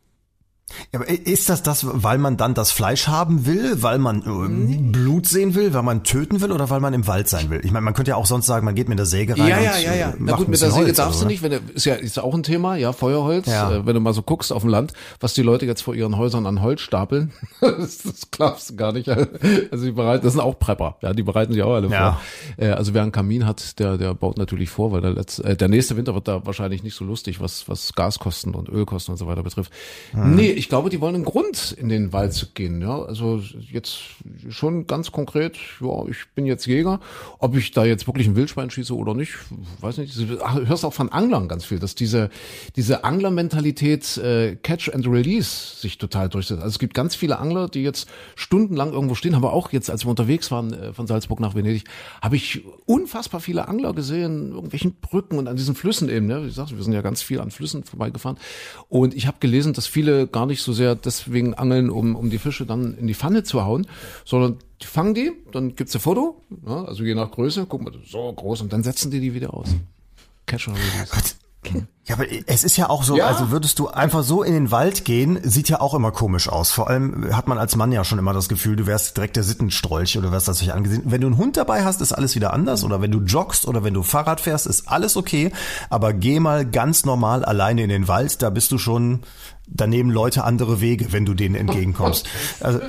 Ja, aber ist das das, weil man dann das Fleisch haben will, weil man äh, Blut sehen will, weil man töten will oder weil man im Wald sein will? Ich meine, man könnte ja auch sonst sagen, man geht mit der Säge rein Ja, ja, ja, ja. äh, Na gut, mit der Säge Holz darfst du oder? nicht, wenn du, ist ja ist auch ein Thema, ja, Feuerholz. Ja. Äh, wenn du mal so guckst auf dem Land, was die Leute jetzt vor ihren Häusern an Holz stapeln, *laughs* das, das glaubst du gar nicht. Also die bereiten, das sind auch Prepper, ja, die bereiten sich auch alle Ja. vor. Äh, also wer einen Kamin hat, der, der baut natürlich vor, weil der letzte, äh, der nächste Winter wird da wahrscheinlich nicht so lustig, was, was Gaskosten und Ölkosten und so weiter betrifft. Hm. Nee, ich glaube, die wollen einen Grund in den Wald zu gehen, ja. Also jetzt schon ganz konkret, ja, ich bin jetzt Jäger. Ob ich da jetzt wirklich ein Wildschwein schieße oder nicht, weiß nicht. Du hörst auch von Anglern ganz viel, dass diese, diese Anglermentalität äh, Catch and Release sich total durchsetzt. Also es gibt ganz viele Angler, die jetzt stundenlang irgendwo stehen, haben wir auch jetzt, als wir unterwegs waren äh, von Salzburg nach Venedig, habe ich unfassbar viele Angler gesehen, irgendwelchen Brücken und an diesen Flüssen eben. Ne? Wie gesagt, wir sind ja ganz viel an Flüssen vorbeigefahren. Und ich habe gelesen, dass viele gar nicht so sehr deswegen angeln, um, um die Fische dann in die Pfanne zu hauen, sondern die fangen die, dann gibt's ein Foto, ja, also je nach Größe, guck mal, so groß und dann setzen die die wieder aus. Catch and Release. Ja, aber es ist ja auch so, Ja. also würdest du einfach so in den Wald gehen, sieht ja auch immer komisch aus. Vor allem hat man als Mann ja schon immer das Gefühl, du wärst direkt der Sittenstrolch oder wirst das nicht angesehen. Wenn du einen Hund dabei hast, ist alles wieder anders. Oder wenn du joggst oder wenn du Fahrrad fährst, ist alles okay. Aber geh mal ganz normal alleine in den Wald, da bist du schon, da nehmen Leute andere Wege, wenn du denen entgegenkommst. *laughs* Also,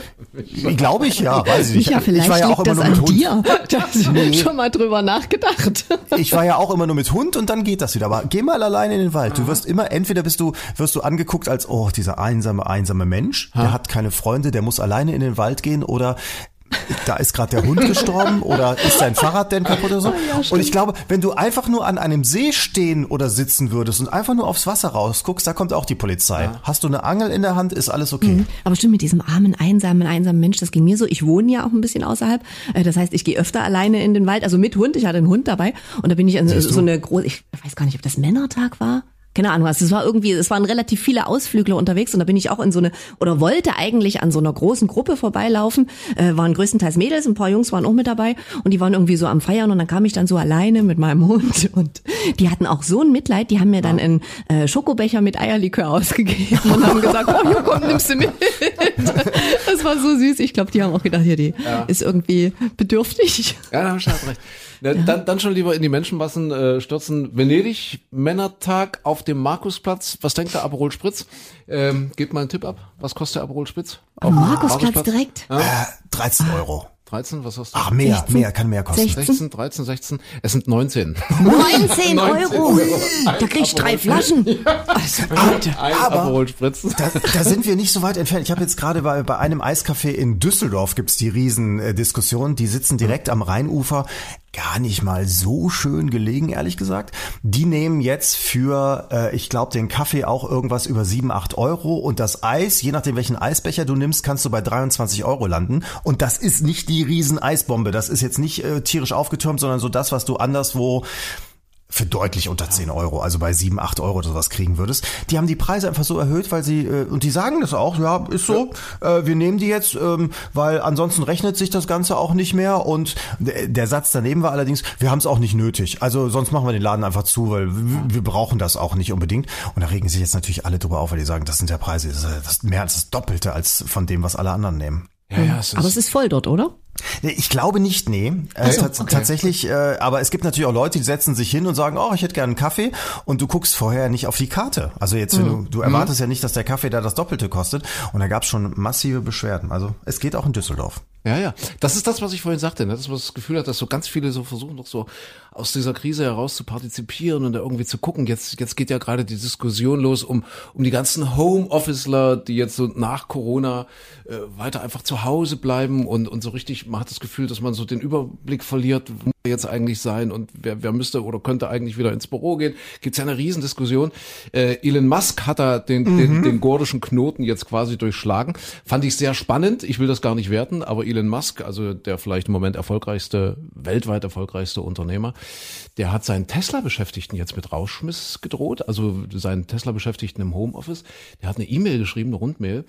glaube ich ja, weiß ich nicht. Ja, vielleicht ich war ja auch liegt immer das nur an mit Hund. dir. *laughs* Da hast du schon mal drüber nachgedacht. *laughs* Ich war ja auch immer nur mit Hund und dann geht das wieder. Aber geh mal alleine in den Wald. Du wirst immer, entweder bist du, wirst du angeguckt als, oh, dieser einsame, einsame Mensch, der hat keine Freunde, der muss alleine in den Wald gehen oder da ist gerade der Hund gestorben oder ist dein Fahrrad denn kaputt oder so. und ich glaube, wenn du einfach nur an einem See stehen oder sitzen würdest und einfach nur aufs Wasser rausguckst, da kommt auch die Polizei. Hast du eine Angel in der Hand, ist alles okay. Aber stimmt, mit diesem armen, einsamen, einsamen Mensch, das ging mir so. Ich wohne ja auch ein bisschen außerhalb. Äh, Das heißt, ich gehe öfter alleine in den Wald, also mit Hund. Ich hatte einen Hund dabei und da bin ich in so, so eine große, ich weiß gar nicht, ob das Männertag war. Keine Ahnung, also es war irgendwie, es waren relativ viele Ausflügler unterwegs und da bin ich auch in so eine, oder wollte eigentlich an so einer großen Gruppe vorbeilaufen, äh, waren größtenteils Mädels, ein paar Jungs waren auch mit dabei und die waren irgendwie so am Feiern und dann kam ich dann so alleine mit meinem Hund *laughs* und die hatten auch so ein Mitleid, die haben mir dann einen äh, Schokobecher mit Eierlikör *laughs* ausgegeben und haben gesagt, oh ja, komm, nimmst du mit. *laughs* Das war so süß. Ich glaube, die haben auch gedacht, hier, die ist irgendwie bedürftig. Ja, da du halt recht. Na, Dann, dann schon lieber in die Menschenmassen äh, stürzen. Venedig, Männertag auf dem Markusplatz. Was denkt der Aperol Spritz? Ähm, gebt mal einen Tipp ab. Was kostet der Aperol Spritz? Auf dem Markusplatz direkt. Äh, 13 Euro. 13, was hast du? Ach, mehr, 16, mehr, kann mehr kosten. 16. 16, 13, 16. Es sind 19. 19 *laughs* Euro. Euro. Da krieg ich drei Flaschen. Also, bitte. Ein Aber-. Da, da sind wir nicht so weit entfernt. Ich habe jetzt gerade bei, bei einem Eiscafé in Düsseldorf gibt's die Riesendiskussion. Die sitzen direkt am Rheinufer. Gar nicht mal so schön gelegen, ehrlich gesagt. Die nehmen jetzt für, äh, ich glaube, den Kaffee auch irgendwas über 7, 8 Euro. Und das Eis, je nachdem welchen Eisbecher du nimmst, kannst du bei 23 Euro landen. Und das ist nicht die Riesen-Eisbombe. Das ist jetzt nicht äh, tierisch aufgetürmt, sondern so das, was du anderswo für deutlich unter 10 Euro, also bei 7, 8 Euro oder sowas kriegen würdest. Die haben die Preise einfach so erhöht, weil sie, äh, und die sagen das auch, ja, ist so, ja. äh, wir nehmen die jetzt, ähm, weil ansonsten rechnet sich das Ganze auch nicht mehr und der Satz daneben war allerdings, wir haben es auch nicht nötig. Also sonst machen wir den Laden einfach zu, weil wir, wir brauchen das auch nicht unbedingt. Und da regen sich jetzt natürlich alle drüber auf, weil die sagen, das sind ja Preise, das ist mehr als das Doppelte als von dem, was alle anderen nehmen. Ja, ja, es Aber es ist voll dort, oder? Ich glaube nicht, nee. Äh, so, okay. Tatsächlich, äh, aber es gibt natürlich auch Leute, die setzen sich hin und sagen, oh, ich hätte gerne einen Kaffee und du guckst vorher nicht auf die Karte. Also jetzt, wenn mhm. du, du erwartest mhm. ja nicht, dass der Kaffee da das Doppelte kostet und da gab es schon massive Beschwerden. Also es geht auch in Düsseldorf. Ja, ja. Das ist das, was ich vorhin sagte, ne? dass man das Gefühl hat, dass so ganz viele so versuchen, doch so aus dieser Krise heraus zu partizipieren und da irgendwie zu gucken. Jetzt, jetzt geht ja gerade die Diskussion los um, um die ganzen Homeofficeler, die jetzt so nach Corona äh, weiter einfach zu Hause bleiben und, und so richtig, man hat das Gefühl, dass man so den Überblick verliert, wo jetzt eigentlich sein und wer, wer müsste oder könnte eigentlich wieder ins Büro gehen. Gibt's ja eine Riesendiskussion. Äh, Elon Musk hat da den, mhm. den, den gordischen Knoten jetzt quasi durchschlagen. Fand ich sehr spannend. Ich will das gar nicht werten, aber Elon Musk, also der vielleicht im Moment erfolgreichste, weltweit erfolgreichste Unternehmer, der hat seinen Tesla-Beschäftigten jetzt mit Rauschmiss gedroht, also seinen Tesla-Beschäftigten im Homeoffice. Der hat eine E-Mail geschrieben, eine Rundmail.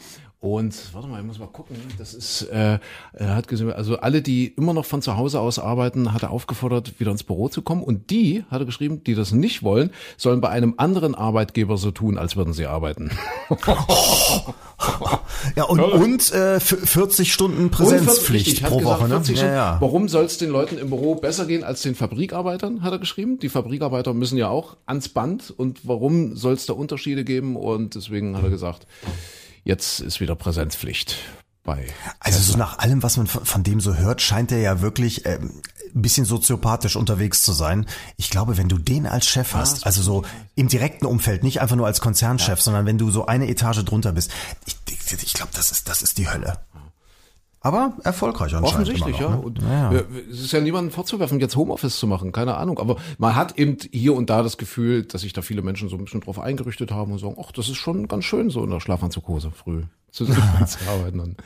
Und warte mal, ich muss mal gucken. Das ist, äh, er hat gesehen, also alle, die immer noch von zu Hause aus arbeiten, hat er aufgefordert, wieder ins Büro zu kommen. Und die, hat er geschrieben, die das nicht wollen, sollen bei einem anderen Arbeitgeber so tun, als würden sie arbeiten. *laughs* ja, und, und äh, 40 Stunden Präsenzpflicht pro Woche. ne? ja, ja. Warum soll es den Leuten im Büro besser gehen als den Fabrikarbeitern, hat er geschrieben. Die Fabrikarbeiter müssen ja auch ans Band. Und warum soll es da Unterschiede geben? Und deswegen hat er gesagt, jetzt ist wieder Präsenzpflicht bei. Also so nach allem, was man von, dem so hört, scheint er ja wirklich ähm, ein bisschen soziopathisch unterwegs zu sein. Ich glaube, wenn du den als Chef hast, also so im direkten Umfeld, nicht einfach nur als Konzernchef, ja. sondern wenn du so eine Etage drunter bist, ich, ich glaube, das ist, das ist die Hölle. Aber erfolgreich anscheinend. Offensichtlich, noch, ja. Ne? Und ja, ja. Es ist ja niemandem vorzuwerfen, jetzt Homeoffice zu machen, keine Ahnung. Aber man hat eben hier und da das Gefühl, dass sich da viele Menschen so ein bisschen drauf eingerichtet haben und sagen, ach, das ist schon ganz schön, so in der Schlafanzughose früh zu, *laughs* zu arbeiten. Dann.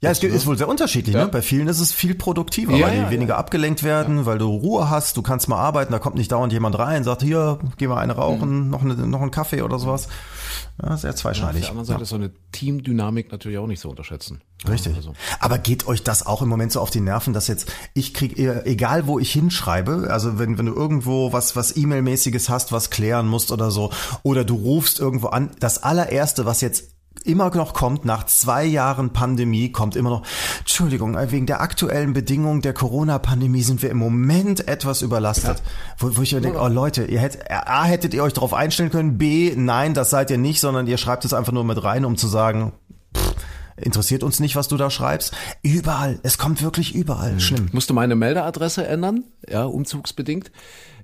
Ja, es ist wohl sehr unterschiedlich. Ja. Ne? Bei vielen ist es viel produktiver, ja, weil die ja, weniger abgelenkt werden, weil du Ruhe hast, du kannst mal arbeiten, da kommt nicht dauernd jemand rein, sagt, hier, geh mal eine rauchen, mhm. noch, eine, noch einen Kaffee oder sowas. Ja, sehr zweischneidig. Ja, auf der anderen Seite ist so eine Teamdynamik natürlich auch nicht so unterschätzen. Richtig. Also. Aber geht euch das auch im Moment so auf die Nerven, dass jetzt, ich krieg egal wo ich hinschreibe, also wenn, wenn du irgendwo was, was E-Mail-mäßiges hast, was klären musst oder so, oder du rufst irgendwo an, das allererste, was jetzt immer noch kommt, nach zwei Jahren Pandemie, kommt immer noch, Entschuldigung, wegen der aktuellen Bedingungen der Corona-Pandemie sind wir im Moment etwas überlastet. Wo, wo ich mir denke, oh Leute, ihr hättet, A, hättet ihr euch darauf einstellen können, B, nein, das seid ihr nicht, sondern ihr schreibt es einfach nur mit rein, um zu sagen, pff, interessiert uns nicht, was du da schreibst. Überall, es kommt wirklich überall. Mhm. Schlimm. Musste meine Meldeadresse ändern, ja, umzugsbedingt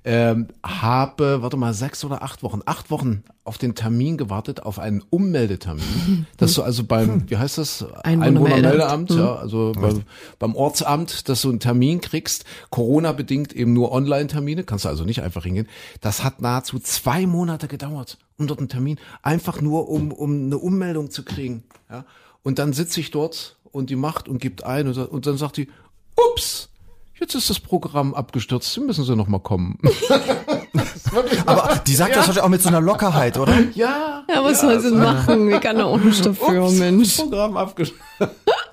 ähm, habe, warte mal, sechs oder acht Wochen, acht Wochen auf den Termin gewartet, auf einen Ummeldetermin. *laughs* Dass du also beim, wie heißt das? Einwohnermeldeamt, mhm. ja, also beim, beim Ortsamt, dass du einen Termin kriegst, Corona-bedingt eben nur Online-Termine, kannst du also nicht einfach hingehen. Das hat nahezu zwei Monate gedauert, um dort einen Termin, einfach nur um, um eine Ummeldung zu kriegen. Ja. Und dann sitze ich dort und die macht und gibt ein und, und dann sagt die, ups, jetzt ist das Programm abgestürzt, müssen Sie noch mal kommen. *laughs* Aber die sagt ja. das auch mit so einer Lockerheit, oder? Ja. Ja, was ja, soll sie machen? Wie kann er nicht dafür, Ups, Mensch. Programm abgestürzt. *laughs*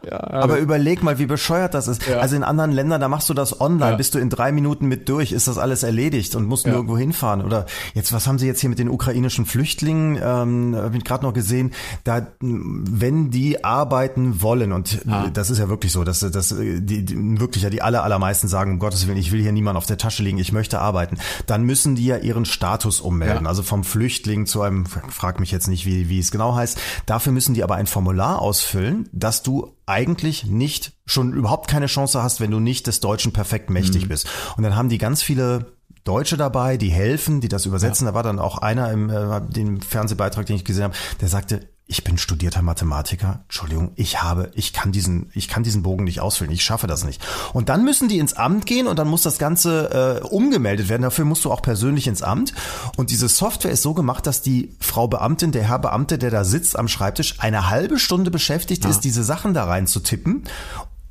Ja, aber überleg mal, wie bescheuert das ist. Ja. Also in anderen Ländern, da machst du das online, ja. bist du in drei Minuten mit durch, ist das alles erledigt und musst nur irgendwo hinfahren. Oder jetzt, was haben sie jetzt hier mit den ukrainischen Flüchtlingen? Ähm, Habe ich gerade noch gesehen. Da, wenn die arbeiten wollen und ah. das ist ja wirklich so, dass, dass die, die wirklich ja die aller allermeisten sagen, um Gottes Willen, ich will hier niemand auf der Tasche liegen, ich möchte arbeiten. Dann müssen die ja ihren Status ummelden. Also vom Flüchtling zu einem, frag mich jetzt nicht, wie wie es genau heißt. Dafür müssen die aber ein Formular ausfüllen, dass du eigentlich nicht schon überhaupt keine Chance hast, wenn du nicht des Deutschen perfekt mächtig mhm. bist. Und dann haben die ganz viele Deutsche dabei, die helfen, die das übersetzen. Ja. Da war dann auch einer im äh, dem Fernsehbeitrag, den ich gesehen habe, der sagte, ich bin studierter Mathematiker. Entschuldigung, ich habe, ich kann diesen, ich kann diesen Bogen nicht ausfüllen. Ich schaffe das nicht. Und dann müssen die ins Amt gehen und dann muss das Ganze äh, umgemeldet werden. Dafür musst du auch persönlich ins Amt. Und diese Software ist so gemacht, dass die Frau Beamtin, der Herr Beamte, der da sitzt am Schreibtisch, eine halbe Stunde beschäftigt ja. ist, diese Sachen da rein zu tippen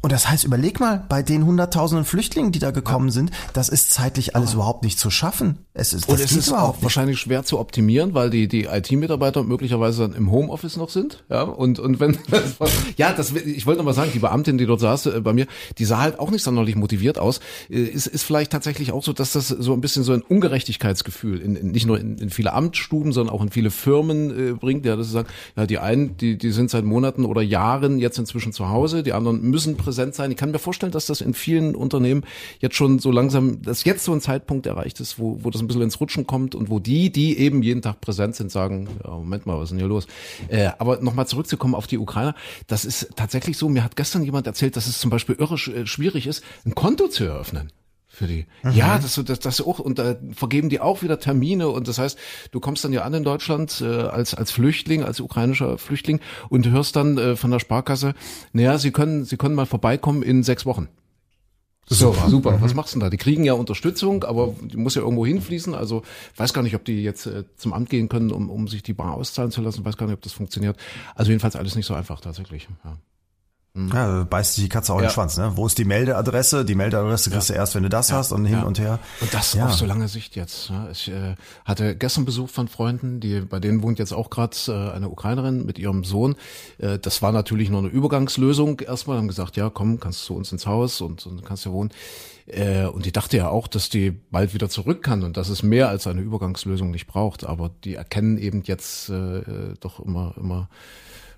Und das heißt, überleg mal, bei den hunderttausenden Flüchtlingen, die da gekommen sind, das ist zeitlich alles überhaupt nicht zu schaffen. Es ist, das Und es ist überhaupt auch nicht. wahrscheinlich schwer zu optimieren, weil die, die IT-Mitarbeiter möglicherweise dann im Homeoffice noch sind. Ja, und, und wenn, *laughs* ja, das, ich wollte noch mal sagen, die Beamtin, die dort saß äh, bei mir, die sah halt auch nicht sonderlich motiviert aus. Äh, Es ist vielleicht tatsächlich auch so, dass das so ein bisschen so ein Ungerechtigkeitsgefühl in, in nicht nur in, in viele Amtsstuben, sondern auch in viele Firmen äh, bringt. Ja, das ist sagen, ja, die einen, die, die sind seit Monaten oder Jahren jetzt inzwischen zu Hause, die anderen müssen präsent sein. Ich kann mir vorstellen, dass das in vielen Unternehmen jetzt schon so langsam, dass jetzt so ein Zeitpunkt erreicht ist, wo, wo das ein bisschen ins Rutschen kommt und wo die, die eben jeden Tag präsent sind, sagen, ja, Moment mal, was ist denn hier los? Äh, aber nochmal zurückzukommen auf die Ukrainer, das ist tatsächlich so, mir hat gestern jemand erzählt, dass es zum Beispiel irre äh, schwierig ist, ein Konto zu eröffnen. Für die. Ja, das, das, das auch, und da vergeben die auch wieder Termine und das heißt, du kommst dann ja an in Deutschland äh, als, als Flüchtling, als ukrainischer Flüchtling und hörst dann äh, von der Sparkasse, naja, sie können, sie können mal vorbeikommen in sechs Wochen. So, super. Was machst du denn da? Die kriegen ja Unterstützung, aber die muss ja irgendwo hinfließen. Also weiß gar nicht, ob die jetzt äh, zum Amt gehen können, um, um sich die Bar auszahlen zu lassen. Weiß gar nicht, ob das funktioniert. Also jedenfalls alles nicht so einfach tatsächlich. Ja. Ja, beißt sich die Katze auch in Ja. den Schwanz, ne? Wo ist die Meldeadresse? Die Meldeadresse kriegst du erst, wenn du das hast und hin Ja. und her. Und das Ja. auf so lange Sicht jetzt. Ja. Ich äh, hatte gestern Besuch von Freunden, die bei denen wohnt jetzt auch gerade äh, eine Ukrainerin mit ihrem Sohn. Äh, das war natürlich nur eine Übergangslösung. Erstmal haben gesagt, ja, komm, kannst du zu uns ins Haus und, und kannst ja wohnen. Äh, und die dachte ja auch, dass die bald wieder zurück kann und dass es mehr als eine Übergangslösung nicht braucht. Aber die erkennen eben jetzt äh, doch immer, immer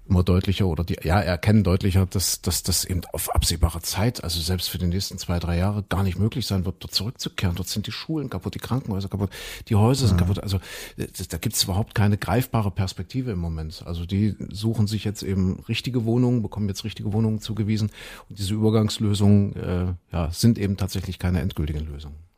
immer deutlicher oder die ja erkennen deutlicher, dass dass das eben auf absehbare Zeit, also selbst für die nächsten zwei drei Jahre gar nicht möglich sein wird, dort zurückzukehren. Dort sind die Schulen kaputt, die Krankenhäuser kaputt, die Häuser sind kaputt. Also äh, da gibt es überhaupt keine greifbare Perspektive im Moment. Also die suchen sich jetzt eben richtige Wohnungen, bekommen jetzt richtige Wohnungen zugewiesen und diese Übergangslösungen äh, ja sind eben tatsächlich keine endgültigen Lösungen.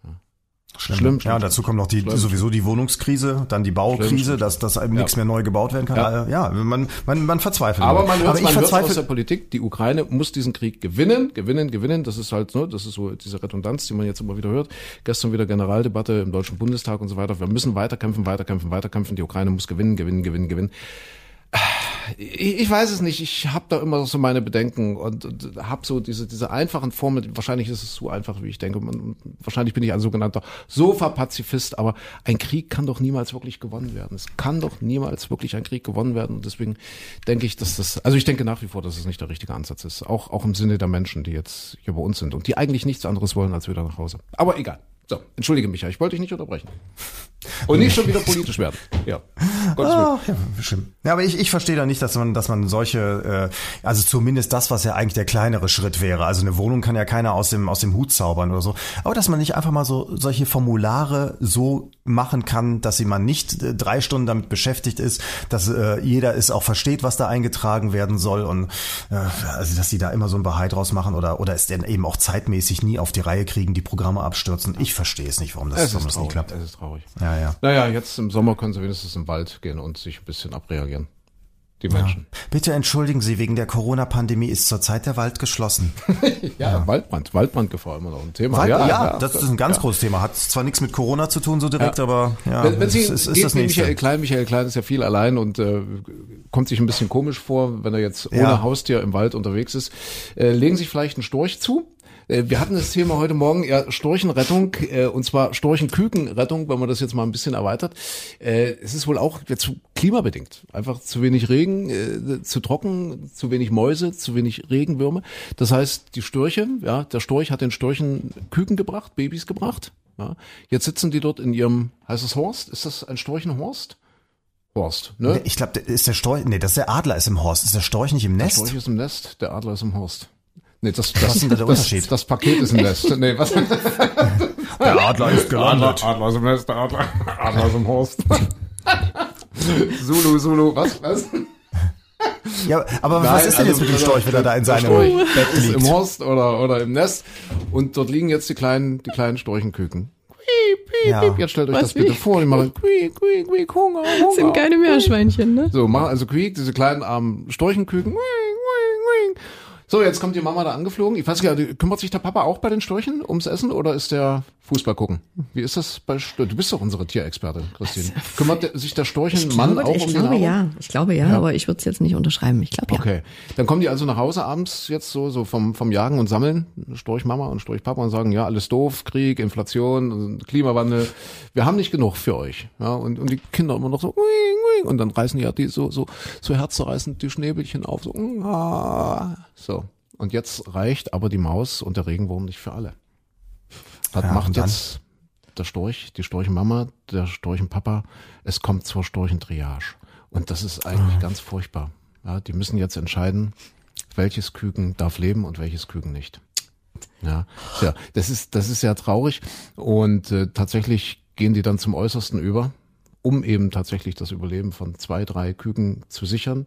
Ja. Schlimm. Schlimm, ja, schlimm, und dazu kommt noch die schlimm. sowieso die Wohnungskrise, dann die Baukrise, dass, dass eben Ja. nichts mehr neu gebaut werden kann. Ja. Ja, ja man, man, man verzweifelt. Aber man hört Aber ich man hört's aus der. Politik, die Ukraine muss diesen Krieg gewinnen, gewinnen, gewinnen. Das ist halt, ne, das ist so diese Redundanz, die man jetzt immer wieder hört. Gestern wieder Generaldebatte im Deutschen Bundestag und so weiter. Wir müssen weiterkämpfen, weiterkämpfen, weiterkämpfen. Die Ukraine muss gewinnen, gewinnen, gewinnen, gewinnen. Ich, ich weiß es nicht. Ich habe da immer so meine Bedenken und, und habe so diese diese einfachen Formeln. Wahrscheinlich ist es zu einfach, wie ich denke. Man, wahrscheinlich bin ich ein sogenannter Sofa-Pazifist, aber ein Krieg kann doch niemals wirklich gewonnen werden. Es kann doch niemals wirklich ein Krieg gewonnen werden. Und deswegen denke ich, dass das, also ich denke nach wie vor, dass es nicht der richtige Ansatz ist. Auch auch im Sinne der Menschen, die jetzt hier bei uns sind und die eigentlich nichts anderes wollen als wieder nach Hause. Aber egal. So, entschuldige mich, ich wollte dich nicht unterbrechen. Und nicht schon wieder *laughs* politisch werden. Ja. Gottes. Ah, ja, bestimmt. Ja, aber ich, ich verstehe da nicht, dass man, dass man solche, äh, also zumindest das, was ja eigentlich der kleinere Schritt wäre. Also eine Wohnung kann ja keiner aus dem aus dem Hut zaubern oder so. Aber dass man nicht einfach mal so solche Formulare so machen kann, dass sie man nicht äh, drei Stunden damit beschäftigt ist, dass äh, jeder es auch versteht, was da eingetragen werden soll und äh, also dass sie da immer so ein Bahai draus machen oder oder es denn eben auch zeitmäßig nie auf die Reihe kriegen, die Programme abstürzen. Ich verstehe es nicht, warum das, Es warum das nicht klappt. Es ist traurig. Ja, ja. Naja, jetzt im Sommer können sie wenigstens im Wald gehen und sich ein bisschen abreagieren. Die Menschen. Bitte entschuldigen Sie, wegen der Corona-Pandemie ist zurzeit der Wald geschlossen. *laughs* Ja, Waldbrand. Waldbrandgefahr immer noch ein Thema. Wald, ja, das ist ein ganz großes Thema. Hat zwar nichts mit Corona zu tun so direkt, Ja. aber ja, Wenn, wenn Sie es ist, ist das nächste. Michael Klein, Michael Klein ist ja viel allein und äh, kommt sich ein bisschen komisch vor, wenn er jetzt ohne Ja. Haustier im Wald unterwegs ist. Äh, legen sich vielleicht einen Storch zu. Äh, Wir hatten das Thema heute Morgen, ja, Storchenrettung, äh, und zwar Storchenkükenrettung, wenn man das jetzt mal ein bisschen erweitert. Äh, Es ist wohl auch jetzt klimabedingt. Einfach zu wenig Regen, äh, zu trocken, zu wenig Mäuse, zu wenig Regenwürmer. Das heißt, die Störche, ja, der Storch hat den Störchen Küken gebracht, Babys gebracht. Ja. Jetzt sitzen die dort in ihrem, heißt es Horst? Ist das ein Storchenhorst? Horst, ne? Ich glaube, ist der Storch, nee, das ist der Adler ist im Horst. Ist der Storch nicht im Der Nest? Storch ist im Nest, der Adler ist im Horst. Nee, das, das, Was ist denn der das, Unterschied? Das Paket ist im *laughs* Nest. Nee, was? Der Adler ist Adler, Adler ist im Nest, der Adler, Adler ist im Horst. *laughs* Zulu, Zulu, was, was? Ja, aber was Nein, ist denn jetzt also, mit dem Storch, wenn er da in seinem Bett ist liegt? im Horst oder, oder im Nest und dort liegen jetzt die kleinen, die kleinen Storchenküken. Piep, piep, Ja. piep. Jetzt stellt euch Was, das bitte wie? vor, die machen quiek, quiek, quiek, Hunger, Hunger. Sind keine Meerschweinchen, ne? So, machen also quiek, diese kleinen armen Storchenküken. Quiek, quiek, quiek. So, jetzt kommt die Mama da angeflogen. Ich weiß gar nicht, kümmert sich der Papa auch bei den Störchen ums Essen oder ist der Fußball gucken? Wie ist das bei Stör Du bist doch unsere Tierexpertin, Christine. Kümmert der, sich der Storchenmann auch ich um die glaube Nahrung? ja, ich glaube ja, aber ich würde es jetzt nicht unterschreiben. Ich glaube ja. Okay. Dann kommen die also nach Hause abends jetzt so, so vom, vom Jagen und Sammeln, Storchmama und Storchpapa und sagen, ja, alles doof, Krieg, Inflation, Klimawandel. Wir haben nicht genug für euch. Ja, und, und die Kinder immer noch so, und dann reißen die ja die so, so, so herzzerreißend die Schnäbelchen auf, so, ah. so. Und jetzt reicht aber die Maus und der Regenwurm nicht für alle. Was Ja, macht jetzt der Storch, die Storchenmama, der Storchenpapa? Es kommt zur Storchentriage. Und das ist eigentlich ganz furchtbar. Ja, die müssen jetzt entscheiden, welches Küken darf leben und welches Küken nicht. Ja, ja das ist, das ist sehr traurig. Und äh, tatsächlich gehen die dann zum Äußersten über, um eben tatsächlich das Überleben von zwei, drei Küken zu sichern,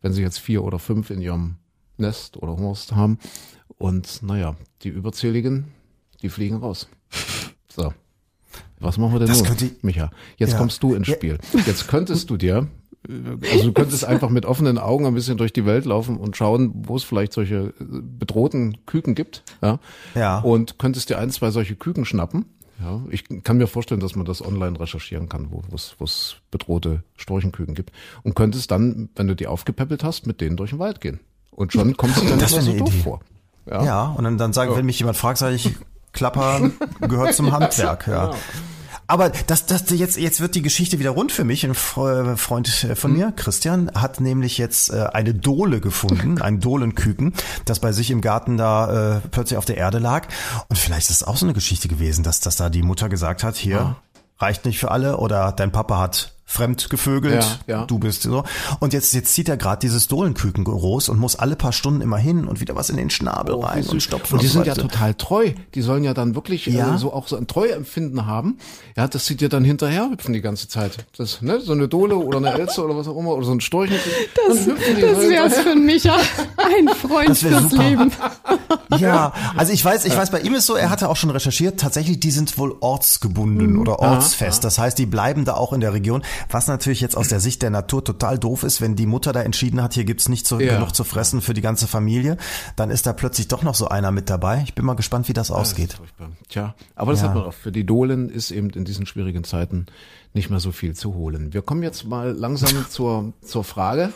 wenn sie jetzt vier oder fünf in ihrem Nest oder Horst haben. Und naja, die Überzähligen, die fliegen raus. *laughs* So. Was machen wir denn Das nun, könnte- Micha? Jetzt Ja. kommst du ins. Spiel. Jetzt könntest du dir, also du könntest einfach mit offenen Augen ein bisschen durch die Welt laufen und schauen, wo es vielleicht solche äh, bedrohten Küken gibt. Ja. Ja. Und könntest dir ein, zwei solche Küken schnappen. Ja, ich kann mir vorstellen, dass man das online recherchieren kann, wo es wo es bedrohte Storchenküken gibt. Und könntest dann, wenn du die aufgepäppelt hast, mit denen durch den Wald gehen. Und schon kommst du dann Das so eine doof Idee. vor. Ja, und dann, dann sagen, wenn mich jemand fragt, sage ich, Klapper gehört zum Handwerk, ja. Aber das, das jetzt, jetzt wird die Geschichte wieder rund für mich. Ein Fre- Freund äh, von mir, Christian, hat nämlich jetzt äh, eine Dole gefunden, ein Dohlenküken, das bei sich im Garten da äh, plötzlich auf der Erde lag. Und vielleicht ist es auch so eine Geschichte gewesen, dass, dass da die Mutter gesagt hat, hier, reicht nicht für alle oder dein Papa hat fremd gevögelt, Ja, ja. du bist so. Und jetzt, jetzt zieht er gerade dieses Dohlenküken groß und muss alle paar Stunden immer hin und wieder was in den Schnabel rein und stopfen. Und die so sind ja weiter. total treu. Die sollen ja dann wirklich Ja. äh, so auch so ein Treuempfinden haben. Ja, das sieht ja dann hinterher hüpfen die ganze Zeit. Das, ne, so eine Dole oder eine Elze oder was auch immer oder so ein Storchen. Das, das wär's für Micha. Ein Freund fürs super. Leben. Ja, also ich weiß, ich weiß, bei ihm ist so, er hatte auch schon recherchiert, tatsächlich, die sind wohl ortsgebunden oder ortsfest. Das heißt, die bleiben da auch in der Region, was natürlich jetzt aus der Sicht der Natur total doof ist, wenn die Mutter da entschieden hat, hier gibt's nicht so, Ja. genug zu fressen für die ganze Familie, dann ist da plötzlich doch noch so einer mit dabei. Ich bin mal gespannt, wie das ausgeht. Furchtbar. Tja, aber das Ja. hat man auch. Für die Dohlen ist eben in diesen schwierigen Zeiten nicht mehr so viel zu holen. Wir kommen jetzt mal langsam *laughs* zur, zur Frage.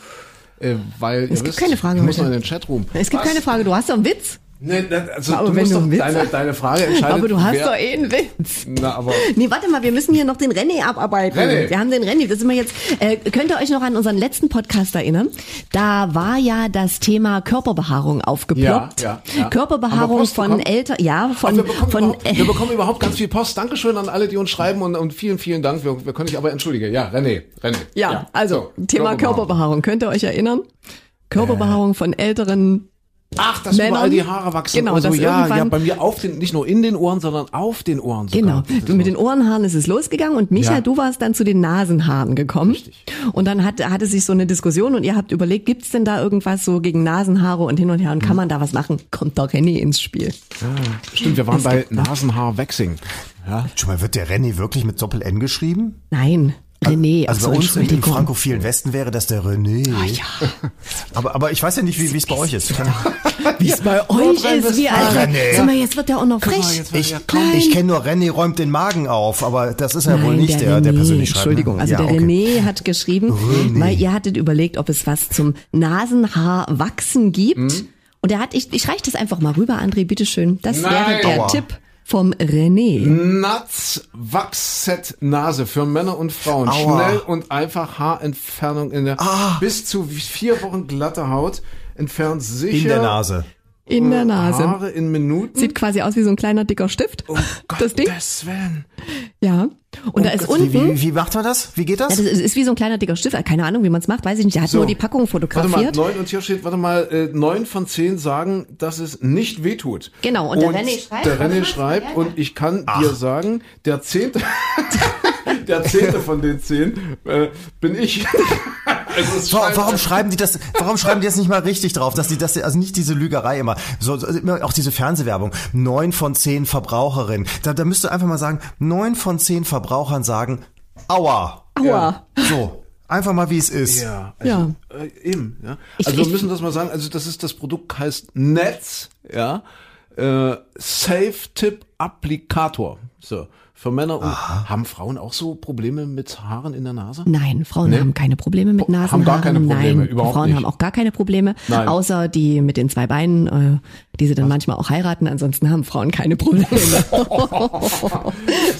Äh, weil Es gibt wisst, keine Frage ich muss heute. noch in den Chatroom. Es gibt keine Frage, du hast doch einen Witz. Nee, ne, also Aber du wenn musst du Witz deine, deine Frage entscheidet. Aber du hast doch eh einen Witz. Na, aber *laughs* Nee, warte mal, wir müssen hier noch den René abarbeiten. René. Wir haben den René, das sind wir jetzt. Äh, könnt ihr euch noch an unseren letzten Podcast erinnern? Da war ja das Thema Körperbehaarung aufgeploppt. Ja, ja, ja. Körperbehaarung von? Eltern, ja, von, wir, bekommen von, überhaupt, wir bekommen überhaupt ganz viel Post. Dankeschön an alle, die uns schreiben und, und vielen, vielen Dank. Wir, wir können dich aber entschuldigen. Ja, René, René. ja, also so, Thema Körperbehaarung. Könnt ihr euch erinnern? Körperbehaarung von älteren Ach, dass Männern. überall die Haare wachsen. Genau, und so. dass ja, irgendwann- ja, bei mir auf den, nicht nur in den Ohren, sondern auf den Ohren sogar. Genau. Du, mit den Ohrenhaaren ist es losgegangen und Micha, Ja. du warst dann zu den Nasenhaaren gekommen. Richtig. Und dann hat, hatte sich so eine Diskussion und ihr habt überlegt, gibt's denn da irgendwas so gegen Nasenhaare und hin und her und Hm. kann man da was machen? Kommt doch René ins Spiel. Stimmt, wir waren bei Nasenhaarwachsing. Ja. Schon mal, wird der René wirklich mit Doppel-N geschrieben? Nein, René, Also bei uns im, frankophilen Westen wäre das der René. Ah, ja. *laughs* Aber, aber ich weiß ja nicht, wie wie es bei euch ist. Wie es bei euch ist, wie Alter. René. Sag mal, jetzt wird der auch noch frech. Ich, ich kenne nur René räumt den Magen auf, aber das ist ja wohl Nein, nicht der, der, persönlich schreibt. ne? Entschuldigung, also ja, der okay. René hat geschrieben, weil ihr hattet überlegt, ob es was zum Nasenhaarwachsen gibt. Und er hat, ich, ich reiche das einfach mal rüber, André, bitteschön. Das Nein. wäre der Aua. Tipp vom René. Nuts Wachset Nase für Männer und Frauen. Aua. Schnell und einfach Haarentfernung in der Ah. bis zu vier Wochen glatte Haut entfernt sicher In der Nase. In der Nase. Haare in Minuten. Sieht quasi aus wie so ein kleiner dicker Stift. um *laughs* das Ding. Willen. Ja. Und da ist Wie, unten. wie, wie macht man das? Wie geht Ja, das? das ist, ist wie so ein kleiner dicker Stift. Keine Ahnung, wie man es macht, weiß ich nicht. Der hat So. nur die Packung Warte mal, fotografiert. neun und hier steht, warte mal, äh, neun von zehn sagen, dass es nicht wehtut. Genau, und der René schreibt- Der René schreibt und ich kann dir sagen, der zehnte, *laughs* *laughs* der zehnte von den zehn äh, bin ich. es Wa- scheint- Warum schreiben die das? Warum schreiben die das nicht mal richtig drauf, dass die das also nicht diese Lügerei immer, so, so immer auch diese Fernsehwerbung. Neun von zehn Verbraucherinnen. Da, da müsste einfach mal sagen, neun von zehn Verbrauchern sagen, Aua. Aua. So. Einfach mal, wie es ist. Ja, also, Ja. Äh, eben. Ja. Ich- Also ich- wir müssen das mal sagen. Also das ist das Produkt heißt Netz, ja, äh, Safe Tip Applikator. So für Männer und haben Frauen auch so Probleme mit Haaren in der Nase? Nein, Frauen Nee. haben keine Probleme mit Haben Nasenhaaren. gar keine Probleme, Nein, überhaupt Frauen nicht. haben auch gar keine Probleme, Nein. außer die mit den zwei Beinen, äh, die sie dann manchmal auch heiraten. Ansonsten haben Frauen keine Probleme. *laughs* *laughs*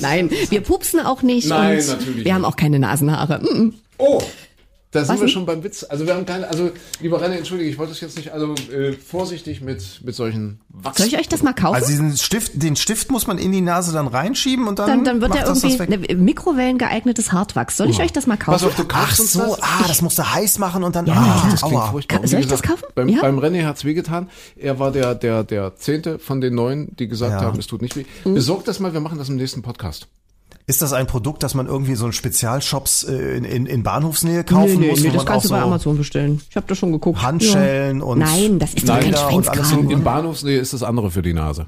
Nein, wir pupsen auch nicht Nein, und natürlich wir haben nicht. auch keine Nasenhaare. Mm, mm. Oh, da sind Was wir schon beim Witz. Also wir haben keine, also lieber René, entschuldige, ich wollte es jetzt nicht, also äh, vorsichtig mit mit solchen Wachs. Soll ich euch das mal kaufen? Also diesen Stift, den Stift muss man in die Nase dann reinschieben und dann, dann, dann wird macht er das das irgendwie ne, Mikrowellen geeignetes Hartwachs. Soll ich euch das mal kaufen? Pass auf, du Ach so, das. ah, das musst du heiß machen und dann, Ja, ah. Das klingt aua. furchtbar. Soll ich das gesagt, kaufen? Beim, Ja? beim René hat's wehgetan. Er war der, der, der Zehnte von den Neun, die gesagt Ja. haben, es tut nicht weh. Mhm. Besorgt das mal, wir machen das im nächsten Podcast. Ist das ein Produkt, das man irgendwie so in Spezialshops äh, in, in, in Bahnhofsnähe kaufen nee, nee, muss? nee, das man auch kannst du so bei Amazon bestellen. Ich habe das schon geguckt. Handschellen und Nein, das ist doch kein Schweinskram. In, in Bahnhofsnähe ist das andere für die Nase.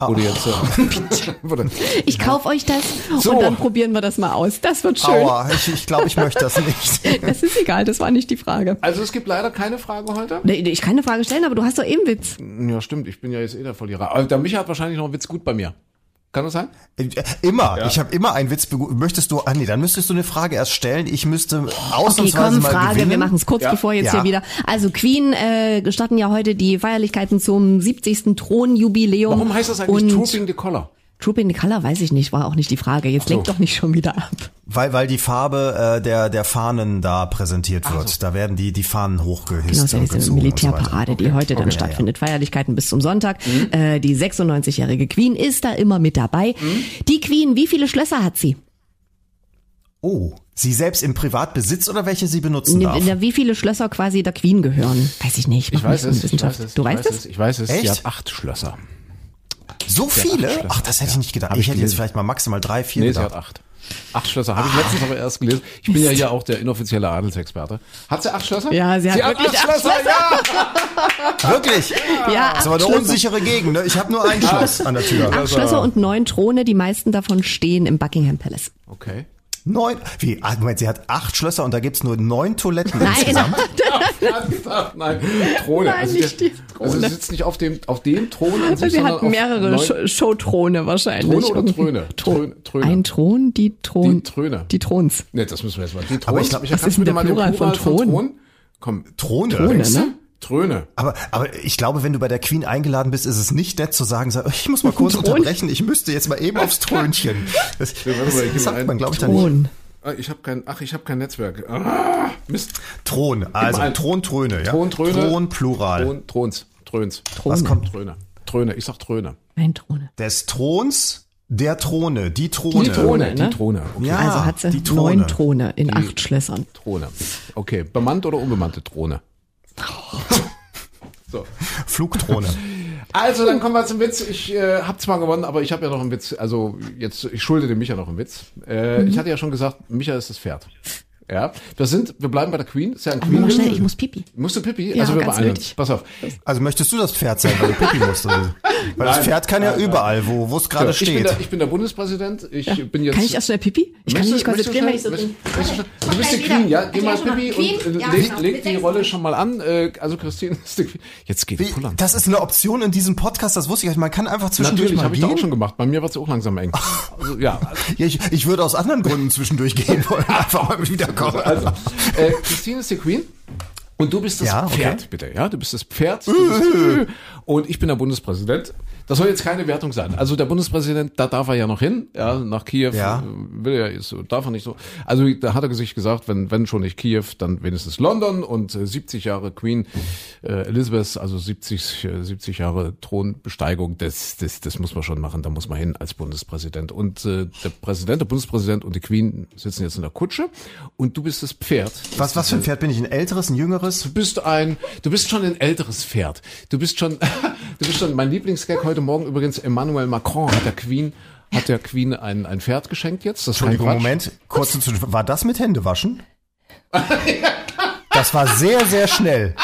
Oder jetzt, äh, *laughs* *laughs* Ich kauf euch das So. und dann probieren wir das mal aus. Das wird schön. Aua, ich, ich glaube, ich möchte das nicht. *laughs* Das ist egal, das war nicht die Frage. also es gibt leider keine Frage heute. Nee, Ich kann eine Frage stellen, aber du hast doch eben Witz. Ja, stimmt, ich bin ja jetzt eh der Verlierer. Aber der Micha hat wahrscheinlich noch einen Witz gut bei mir. Kann das sein? Äh, Immer. Ich habe immer einen Witz. Möchtest du? Ah nee, dann müsstest du eine Frage erst stellen. Ich müsste Okay, ausnahmsweise komm, mal Frage, gewinnen. wir machen es kurz, Ja. bevor jetzt Ja. hier wieder. Also Queen äh, starten ja heute die Feierlichkeiten zum 70. Thronjubiläum. Warum heißt das eigentlich und Trooping the Collar? Trooping the Color, weiß ich nicht, war auch nicht die Frage. Jetzt lenkt doch nicht schon wieder ab. Weil, weil die Farbe äh, der, der Fahnen da präsentiert wird. Da werden die, die Fahnen hochgehisst. Genau, das ist ja und diese und so. Militärparade, die heute dann Okay, stattfindet. Feierlichkeiten bis zum Sonntag. Mhm. Äh, die 96-jährige Queen ist da immer mit dabei. Mhm. Die Queen, wie viele Schlösser hat sie? Oh, sie selbst im Privatbesitz oder welche sie benutzen darf? Na, Wie viele Schlösser quasi der Queen gehören? Weiß ich nicht. Ich weiß es, ich weiß es. Du ich weißt weiß es? Ich weiß es. Sie Echt? hat acht Schlösser. So viele? Schlösser. Ach, das hätte ich nicht gedacht. Hab Ich, ich hätte jetzt vielleicht mal maximal drei, vier Nee, sie gedacht. hat acht. Acht Schlösser. Habe ich letztens aber erst gelesen. Ich bin ja hier auch der inoffizielle Adelsexperte. Hat sie acht Schlösser? Ja, sie hat wirklich acht ja! *laughs* Wirklich? Ja, Das acht ist aber eine Schlösser. unsichere Gegend. Ne? Ich habe nur ein Schloss an der Tür. Acht Schlösser und neun Throne, die meisten davon stehen im Buckingham Palace. Okay. Neun? Wie? Ah, Moment, sie hat acht Schlösser und da gibt's nur neun Toiletten Nein, insgesamt. *laughs* Gesagt, nein, Throne. Nein, also, nicht die also Throne. sie sitzt nicht auf dem, auf dem Thron an sich, Sie hat mehrere Showthrone wahrscheinlich. Throne oder irgendwie. Throne? Thron- Throne- Throne. Ein Thron, die Thron. Die Throne. Die Throns. Nee, das müssen wir jetzt mal. Die Throne. Aber ich glaub, Micha, was kannst ist du denn mir der mal den Plural von Thron? Komm, Throne. Throne, du? ne? Throne. Aber, aber ich glaube, wenn du bei der Queen eingeladen bist, ist es nicht nett zu sagen, sag, ich muss mal kurz *laughs* Thron? unterbrechen, ich müsste jetzt mal eben aufs Thrönchen. *laughs* Das, mal das sagt man, glaube ich, da nicht. Ah, Ich habe kein, ach, ich habe kein Netzwerk. Ah, Mist. Thron, also. Thron, Throne, ja. Thron, Throne. Thron, Plural. Thron, Throns, Thröns. Was kommt? Tröne. Tröne, ich sag Tröne. Ein Throne. Des Throns, der Throne, die Throne. Die Throne. Die ne? Throne. Okay. Ja, also hat sie die Throne. neun Throne in acht Schlössern. Throne. Okay, bemannt oder unbemannte Throne? So. Flugthrone. Also, dann kommen wir zum Witz. Ich äh, habe zwar gewonnen, aber ich habe ja noch einen Witz. Also jetzt, ich schulde dem Micha noch einen Witz. Äh, Mhm. Ich hatte ja schon gesagt, Micha ist das Pferd. Ja, wir sind, wir bleiben bei der Queen. Ist ja ein Queen. mach schnell, ich muss pipi. Musst du Pipi? Ja, also wir beeilen uns. Pass auf. Also möchtest du das Pferd sein, weil du Pipi musst? Oder? *laughs* Weil das Nein. Pferd kann ja überall, wo wo es gerade ich, bin steht. der, ich bin der Bundespräsident. Ich bin jetzt. Kann ich erst schnell pipi? Ich kann mich nicht konzentrieren, wenn ich so möchtest bin. du- möchtest du- Du bist die Queen, ja? Geh mal Pipi und äh, leg, leg die Rolle schon mal an. Äh, Also Christine ist die Queen. Jetzt geht Wie, Pullern. das ist eine Option in diesem Podcast, das wusste ich. Man kann einfach zwischendurch Natürlich, mal habe ich da gehen. auch schon gemacht. Bei mir wird es auch langsam eng. Also, ja, *laughs* Ja, ich, ich würde aus anderen Gründen zwischendurch gehen wollen, *laughs* einfach mal wiederkommen. also, äh, Christine ist die Queen. Und du bist das Ja, okay. Pferd, bitte, ja? Du bist das Pferd. Bist, *laughs* und ich bin der Bundespräsident. Das soll jetzt keine Wertung sein. Also der Bundespräsident, da darf er ja noch hin, ja, nach Kiew. Ja. äh, Will er, ist, darf er nicht so. Also da hat er sich gesagt, wenn, wenn schon nicht Kiew, dann wenigstens London und äh, 70 Jahre Queen äh, Elizabeth, also 70, äh, 70 Jahre Thronbesteigung, das, das, das muss man schon machen, da muss man hin als Bundespräsident. Und äh, der Präsident, der Bundespräsident und die Queen sitzen jetzt in der Kutsche und du bist das Pferd. Was, was für ein Pferd bin ich? Ein älteres, ein jüngeres? Du bist ein, du bist schon ein älteres Pferd. Du bist schon, *laughs* du bist schon, mein Lieblingsgag heute Morgen übrigens, Emmanuel Macron hat der Queen, hat der Queen ein, ein Pferd geschenkt jetzt. Das Entschuldigung. Moment. Zwischenfrage. War das mit Händewaschen? *laughs* Das war sehr, sehr schnell.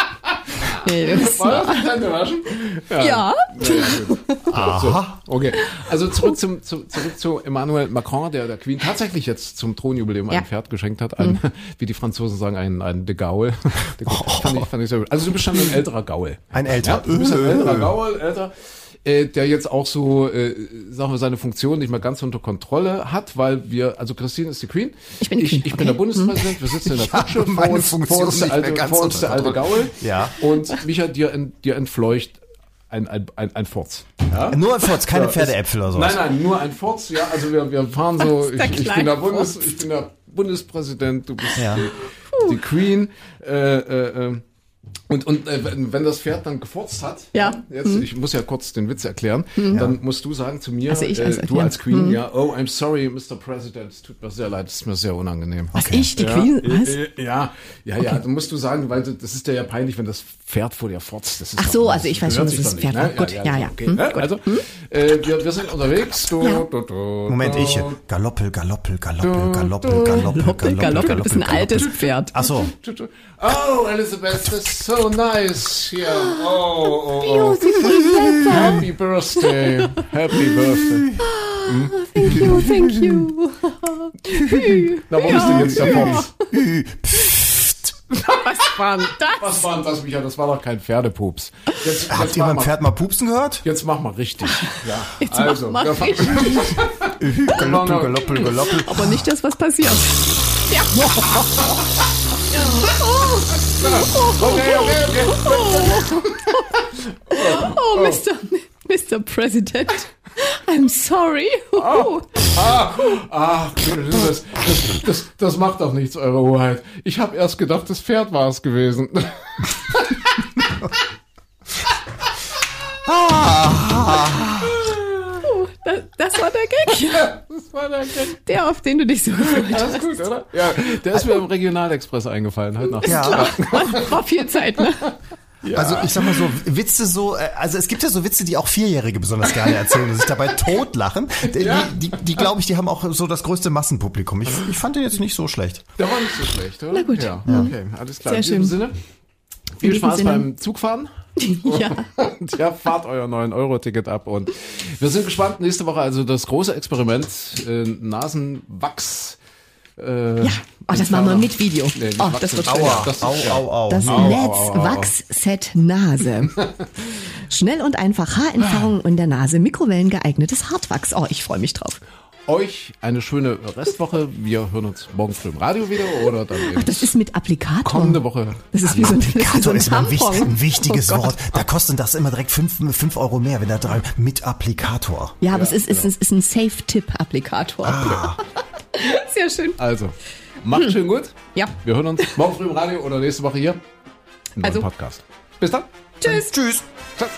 Nee, das War das mit Händewaschen? Ja. Gut. Aha. So, okay. Also zurück zum zu, zurück zu Emmanuel Macron, der der Queen tatsächlich jetzt zum Thronjubiläum Ja. ein Pferd geschenkt hat, ein, *laughs* wie die Franzosen sagen, ein ein de Gaul. *laughs* De Gaul. Fand ich, fand ich sehr gut. Also du bist schon ein älterer Gaul. Ein älter. Ja, du bist ein älterer Gaul, älter. Äh, der jetzt auch so, äh, sagen wir, seine Funktion nicht mehr ganz unter Kontrolle hat, weil wir, also Christine ist die Queen. Ich bin ich, Queen, ich bin okay. der Bundespräsident, wir sitzen in der *laughs* Kutsche, vor uns, vor uns der alte, vor uns der alte Gaul. Ja. Und Micha, dir, dir entfleucht ein, ein, ein, ein Furz. Ja? Nur ein Furz, keine Ja, Pferdeäpfel oder sowas. Nein, nein, nur ein Furz. Ja, also wir, wir fahren so. Ich, ich, bin der Bundes, ich bin der Bundespräsident, du bist Ja. die, die Queen. Äh, äh, äh, und und äh, wenn, das Pferd dann gefurzt hat, Ja. Mhm. jetzt ich muss ja kurz den Witz erklären, dann musst du sagen zu mir, Also ich als- äh, du ja. als Queen, ja, oh, I'm sorry, Mr. President, es tut mir sehr leid, es ist mir sehr unangenehm. Was ich, die ja, Queen? Was? äh, äh, Ja, ja, ja, dann musst du sagen, weil das ist dir ja peinlich, wenn das Pferd vor dir furzt. Das ist Ach so, das also ich weiß schon, doch es nicht, Pferd ne? Gut, ja, ja. okay, Hm, ne? gut. Also, äh, wir, wir sind unterwegs. Du, Ja. du, du, Moment, du, ich. Galoppel, Galoppel, Galoppel, Galoppel, Galoppel, Galoppel, Galoppel, das ist ein altes Pferd. Ach so. du, du. Oh, Elizabeth, that's so nice here. Oh, oh, oh. Happy birthday. Happy birthday. Thank you, thank you. *laughs* Na, wo ist denn jetzt der Pferd? Was war denn das? Was war denn das, Micha? Das war doch kein Pferdepups. Jetzt, Habt jetzt ihr beim Pferd mal pupsen gehört? Jetzt mach mal richtig. Ja. Jetzt also, mach mal wir- richtig. *laughs* Galoppel, Galoppel, Galoppel. Aber nicht das, was passiert. Ja. Okay, okay, okay. Oh, Mr. Mr. President. I'm sorry. Oh. Ach, das, das, das, das macht doch nichts, Eure Hoheit. Ich habe erst gedacht, das Pferd war es gewesen. *laughs* Das, das war der Gag. Das war der Gag. Der, auf den du dich so gefreut hast. Alles gut, oder? Ja, der ist mir im Regionalexpress eingefallen, halt nach. Ja. War, war viel Zeit, ne? Also ich sag mal so, Witze so, äh, also es gibt ja so Witze, die auch Vierjährige besonders gerne erzählen und sich dabei *laughs* totlachen. Die, Ja. die, die, die glaube ich, die haben auch so das größte Massenpublikum. Ich, ich fand den jetzt nicht so schlecht. Der war nicht so schlecht, oder? Na gut. Ja, okay, alles klar. Sehr In diesem schön. Sinne, viel Spaß Sinne. beim Zugfahren. *laughs* Ja. Und ja, fahrt euer 9-Euro-Ticket ab. Und wir sind gespannt. Nächste Woche also das große Experiment äh, Nasenwachs. Äh, Ja. Oh, das machen wir mit Video. Nee, Oh, das wird schön. Aua. Das ist- au, ja. au, au. Das. Netz-Wachs-Set Nase. *laughs* Schnell und einfach Haarentfernung in der Nase, Mikrowellen geeignetes Hartwachs. Oh, ich freue mich drauf. Euch eine schöne Restwoche. Wir hören uns morgen früh im Radio wieder oder dann Ach, das ist mit Applikator. kommende Woche. Das ist wie so, ein- das ist so Applikator ein ist immer ein, wichtig, Tampon. ein wichtiges Oh. Wort. Da kostet das immer direkt fünf, fünf Euro mehr, wenn da drei mit Applikator. Ja, aber es ist, es ist, ist ein Safe-Tipp-Applikator. Ah. *laughs* *laughs* Sehr schön. Also, macht schön gut. Ja. Wir hören uns morgen früh im Radio oder nächste Woche hier im Also- Podcast. Bis dann. Tschüss. Tschüss. Tschüss.